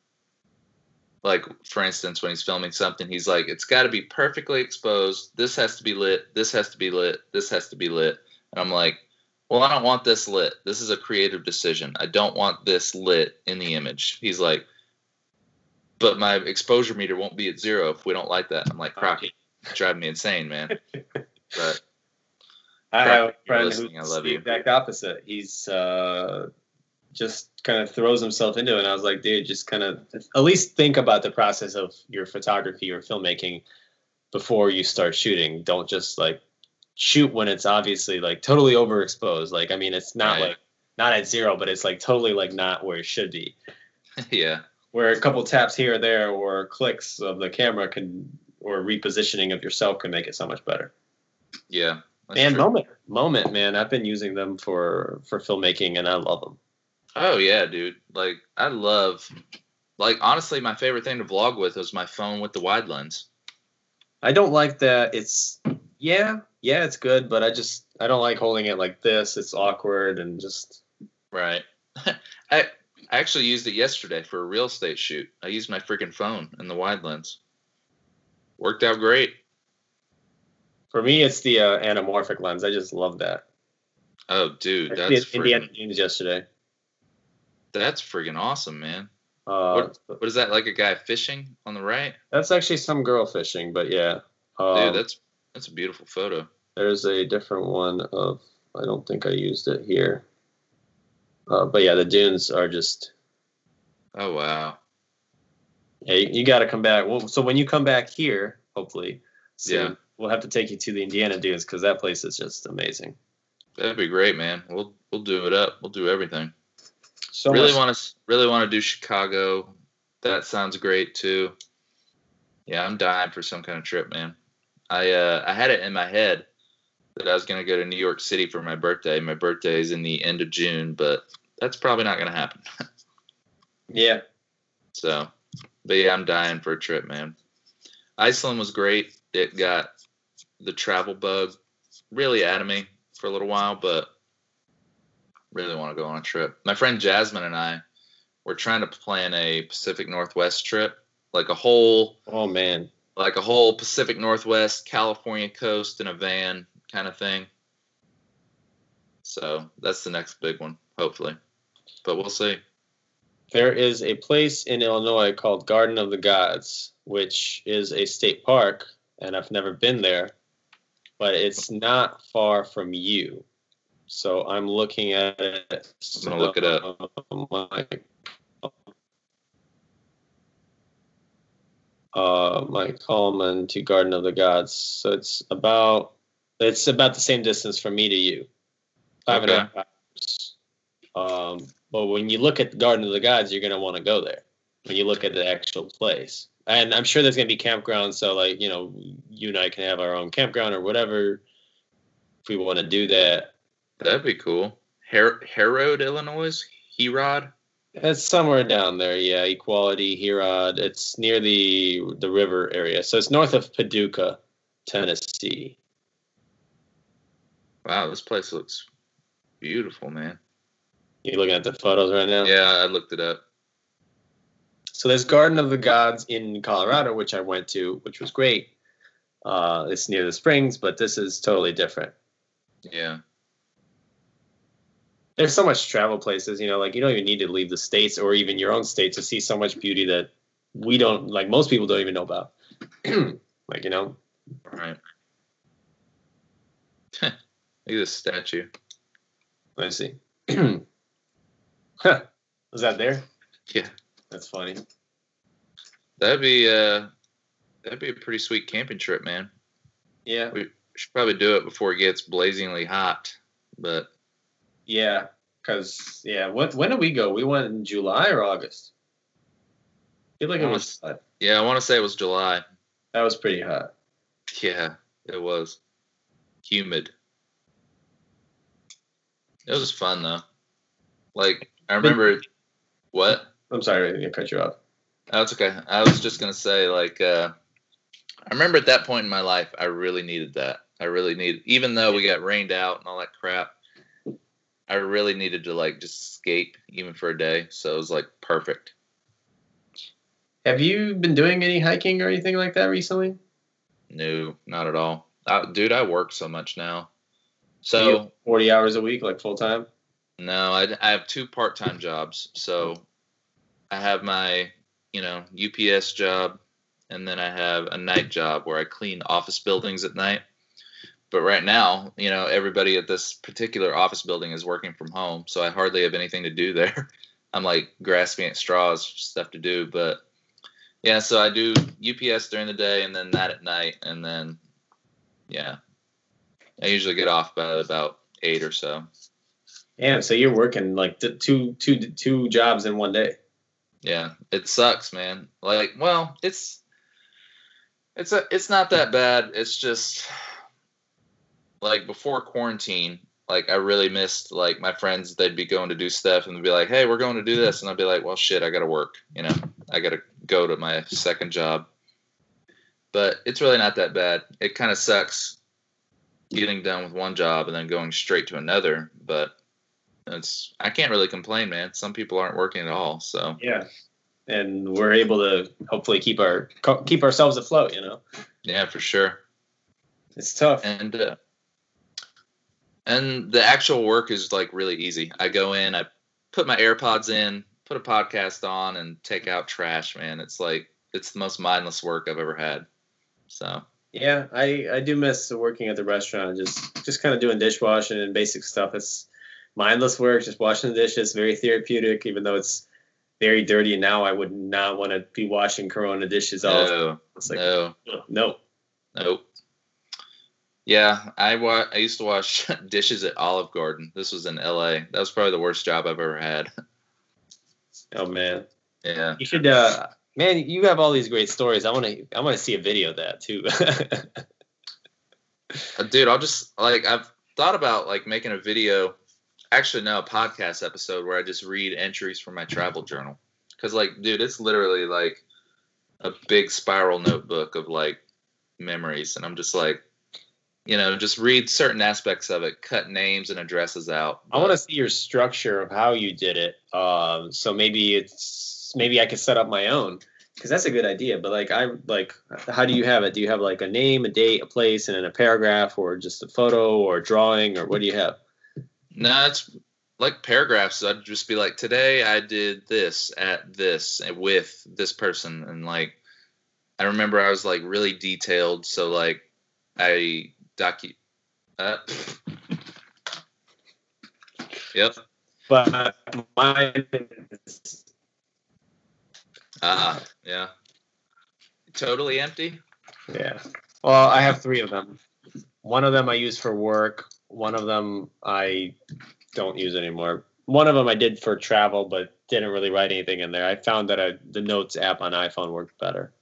like, for instance, when he's filming something, he's like, it's got to be perfectly exposed. This has to be lit. This has to be lit. This has to be lit. And I'm like, well, I don't want this lit. This is a creative decision. I don't want this lit in the image. He's like, but my exposure meter won't be at zero if we don't like that. I'm like, Crockett, driving me insane, man. But I have a friend who's the you. exact opposite. He's uh, just kind of throws himself into it. And I was like, dude, just kind of at least think about the process of your photography or filmmaking before you start shooting. Don't just like shoot when it's obviously like totally overexposed. Like, I mean, it's not Right. like not at zero, but it's like totally like not where it should be. yeah, Where a couple taps here or there or clicks of the camera can or repositioning of yourself can make it so much better. yeah. and true. moment moment man i've been using them for for filmmaking and i love them Oh yeah, dude. Like I love, like honestly, my favorite thing to vlog with was my phone with the wide lens. i don't like that it's yeah yeah it's good but i just i don't like holding it like this it's awkward and just Right. I I actually used it yesterday for a real estate shoot. I used my freaking phone and the wide lens. Worked out great. for me it's the uh, anamorphic lens i just love that Oh, dude, that's indiana freaking, Jones yesterday that's freaking awesome, man. uh, What is that? Like a guy fishing on the right? that's actually some girl fishing but yeah um, Dude, that's that's a beautiful photo. there's a different one of i don't think i used it here uh, but yeah the dunes are just Oh wow. Yeah, you, you got to come back. Well, so when you come back here, hopefully, soon, Yeah. we'll have to take you to the Indiana Dunes because that place is just amazing. That'd be great, man. We'll we'll do it up. We'll do everything. So really want to really want to do Chicago. That sounds great too. Yeah, I'm dying for some kind of trip, man. I uh, I had it in my head that I was gonna go to New York City for my birthday. My birthday is in the end of June, but that's probably not gonna happen. yeah, So, but yeah, I'm dying for a trip, man. Iceland was great. It got the travel bug really out of me for a little while, but really want to go on a trip. My friend Jasmine and I were trying to plan a Pacific Northwest trip, like a whole oh man, like a whole Pacific Northwest, California coast in a van kind of thing. So that's the next big one, hopefully. But we'll see. there is a place in Illinois called Garden of the Gods, which is a state park, and I've never been there, but it's not far from you. So I'm looking at it. I'm gonna look it up. Mike, uh, Mike Hallman to Garden of the Gods. So it's about it's about the same distance from me to you. Five and a half hours. Um, but when you look at the Garden of the Gods, you're gonna want to go there. When you look at the actual place, and I'm sure there's gonna be campgrounds. So like you know, you and I can have our own campground or whatever. If we want to do that, That'd be cool. Her- Herod, Illinois. Herod. It's somewhere down there, yeah. Equality, Herod. It's near the the river area, so it's north of Paducah, Tennessee. Wow, this place looks beautiful, man. You looking at the photos right now? Yeah, I looked it up. So there's Garden of the Gods in Colorado, which I went to, which was great. Uh, it's near the springs, but this is totally different. Yeah. There's so much travel places, you know, like you don't even need to leave the states or even your own state to see so much beauty that we don't like most people don't even know about. like, you know. Right. Look at this statue. Let's see. huh. Was that there? Yeah. That's funny. That'd be uh that'd be a pretty sweet camping trip, man. Yeah. We should probably do it before it gets blazingly hot. But Yeah. Cause yeah, what when did we go? We went in July or August? I feel like it was yeah, I want to say it was July. that was pretty hot. Yeah, it was humid. It was fun though. Like I remember what? I'm sorry to cut you off. That's okay. I was just gonna say, like, uh, I remember at that point in my life, I really needed that. I really needed, even though we got rained out and all that crap, I really needed to like just escape, even for a day. So it was like perfect. Have you been doing any hiking or anything like that recently? No, not at all, I, dude. I work so much now. So Forty hours a week, like full time. no, I, I have two part-time jobs. So I have my, you know, UPS job, and then I have a night job where I clean office buildings at night. But right now, you know, everybody at this particular office building is working from home, so I hardly have anything to do there. I'm like grasping at straws, stuff to do. But yeah, so I do UPS during the day, and then that at night, and then yeah, I usually get off by about eight or so. Damn, so you're working like two, two, two jobs in one day. Yeah, it sucks, man. Like, well, it's it's a, it's not that bad. It's just like before quarantine, like I really missed like my friends. They'd be going to do stuff and they'd be like, "Hey, we're going to do this," and I'd be like, "Well, shit, I got to work. You know, I got to go to my second job." But it's really not that bad. It kind of sucks getting done with one job and then going straight to another, but it's I can't really complain, man. Some people aren't working at all, so Yeah, and we're able to hopefully keep our keep ourselves afloat. You know, yeah, for sure. it's tough. and uh, and the actual work is like really easy. I go in, I put my AirPods in, put a podcast on, and take out trash. Man, it's like it's the most mindless work I've ever had. So Yeah, I I do miss working at the restaurant. Just just kind of doing dishwashing and basic stuff. It's mindless work, just washing the dishes. Very therapeutic, even though it's very dirty. And now I would not want to be washing Corona dishes all. no, It's like no, no. nope. Yeah, I wa- I used to wash dishes at Olive Garden. This was in L.A. That was probably the worst job I've ever had. Oh man, yeah, you should. uh Man, you have all these great stories. I want to. I want to see a video of that too. Uh, dude i'll just like i've thought about like making a video actually no a podcast episode where i just read entries from my travel journal because like dude it's literally like a big spiral notebook of like memories and i'm just like you know just read certain aspects of it cut names and addresses out I want to see your structure of how you did it. Um, so maybe it's maybe I could set up my own because that's a good idea. But like I like, how do you have it? Do you have like a name, a date, a place, and then a paragraph, or just a photo or a drawing, or what do you have? no it's like paragraphs i'd just be like today i did this at this with this person and like i remember i was like really detailed so like i docu uh, yep But mine, is- ah yeah totally empty yeah. Well, I have three of them. One of them I use for work. One of them I don't use anymore. One of them I did for travel, but didn't really write anything in there. I found that I, the Notes app on iPhone worked better.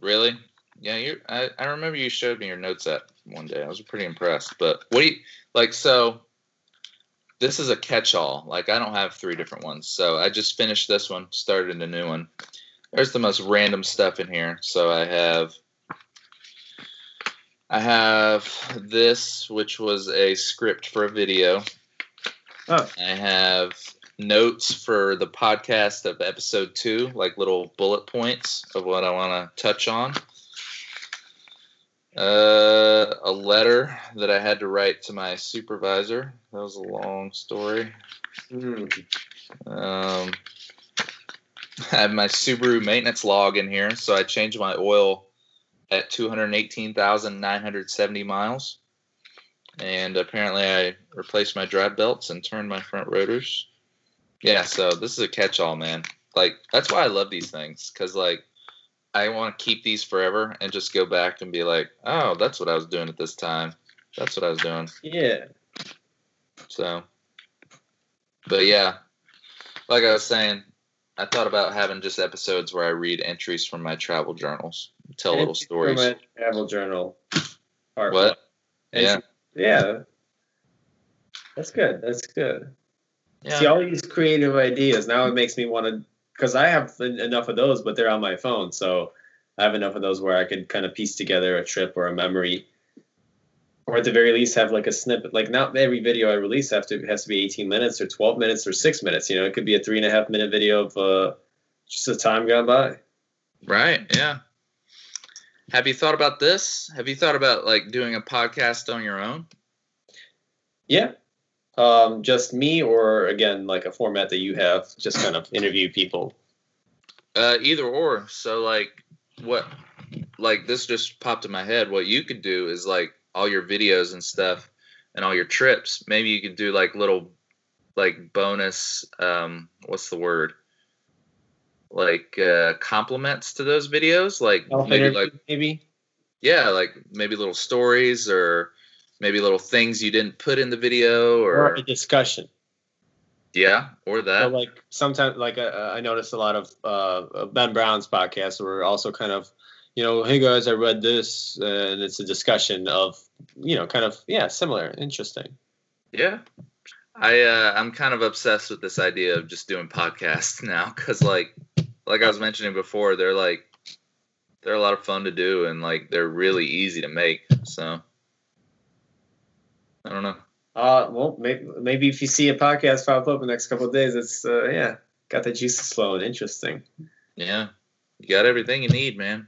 really yeah you I, I remember you showed me your notes app one day i was pretty impressed but what do you like so this is a catch-all. Like I don't have three different ones, so I just finished this one, started a new one. There's the most random stuff in here. So I have I have this, which was a script for a video. Oh. I have notes for the podcast of episode two, like little bullet points of what I want to touch on. Uh, a letter that I had to write to my supervisor. That was a long story. Mm. Um, I have my Subaru maintenance log in here. So I changed my oil at 218,970 miles. And apparently I replaced my drive belts and turned my front rotors. Yeah, so this is a catch all, man. Like, that's why I love these things. Because, like, I want to keep these forever and just go back and be like, oh, that's what I was doing at this time. That's what I was doing. Yeah. So, but yeah, like I was saying, I thought about having just episodes where I read entries from my travel journals, tell little stories. from my travel journal. Part What? Yeah, Yeah. That's good. That's good. yeah, See all these creative ideas. Now it makes me want to, because I have enough of those, but they're on my phone. So I have enough of those where I could kind of piece together a trip or a memory, or at the very least have like a snippet. Like not every video I release have to has to be 18 minutes or 12 minutes or six minutes. You know, it could be a three and a half minute video of uh, just a time gone by. right, yeah. Have you thought about this? Have you thought about like doing a podcast on your own? Yeah. Um, just me, or again, like a format that you have, just kind of interview people. Uh, either or. So like, what? Like this just popped in my head. What you could do is like all your videos and stuff, and all your trips. Maybe you could do like little, like bonus. Um, what's the word? Like uh, compliments to those videos. Like maybe like maybe. yeah, like maybe little stories or maybe little things you didn't put in the video Or or a discussion. yeah, or So that. like sometimes, like uh, I noticed a lot of uh, Ben Brown's podcasts were also kind of, you know, hey guys, I read this, and it's a discussion of, you know, kind of yeah, similar, interesting. Yeah. I uh, I'm kind of obsessed with this idea of just doing podcasts now cuz like like I was mentioning before they're like they're a lot of fun to do and like they're really easy to make. So I don't know. Uh, well, maybe maybe if you see a podcast pop up in the next couple of days, it's uh, yeah, got the juices flowing. Interesting. Yeah. You got everything you need, man.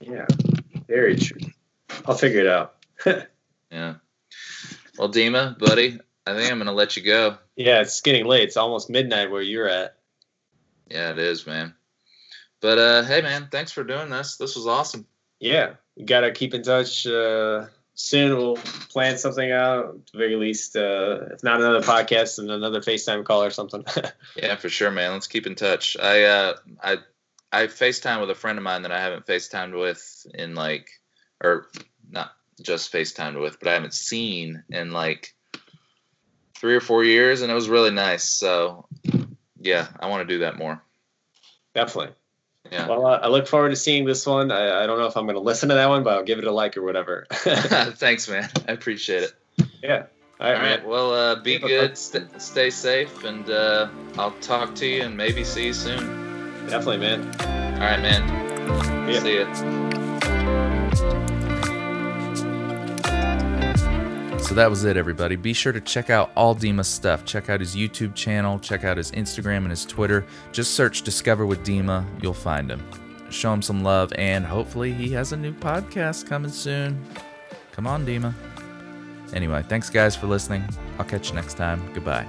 Yeah, very true. I'll figure it out. Yeah. Well, Dima, buddy, I think I'm going to let you go. yeah, it's getting late. It's almost midnight where you're at. Yeah, it is, man. But uh hey man, thanks for doing this. This was awesome. Yeah, we gotta keep in touch. Uh, soon we'll plan something out. At the very least, uh, if not another podcast, and another FaceTime call or something. Yeah, for sure, man. Let's keep in touch. I uh I I FaceTime with a friend of mine that I haven't FaceTimed with in like or not just FaceTimed with, but I haven't seen in like three or four years and it was really nice. So yeah, I want to do that more. Definitely. Yeah. Well, uh, I look forward to seeing this one. I, I don't know if I'm going to listen to that one, but I'll give it a like or whatever. Thanks, man. I appreciate it. yeah. All All right, right. man. Well, uh, be good. St- stay safe, and uh, I'll talk to you and maybe see you soon. Definitely, man. All right, man. Yeah. See ya. So that was it, everybody. Be sure to check out all Dima's stuff. Check out his YouTube channel, check out his Instagram and his Twitter. Just search Discover with Dima, you'll find him. Show him some love, and hopefully, he has a new podcast coming soon. Come on, Dima. Anyway, thanks, guys, for listening. I'll catch you next time. Goodbye.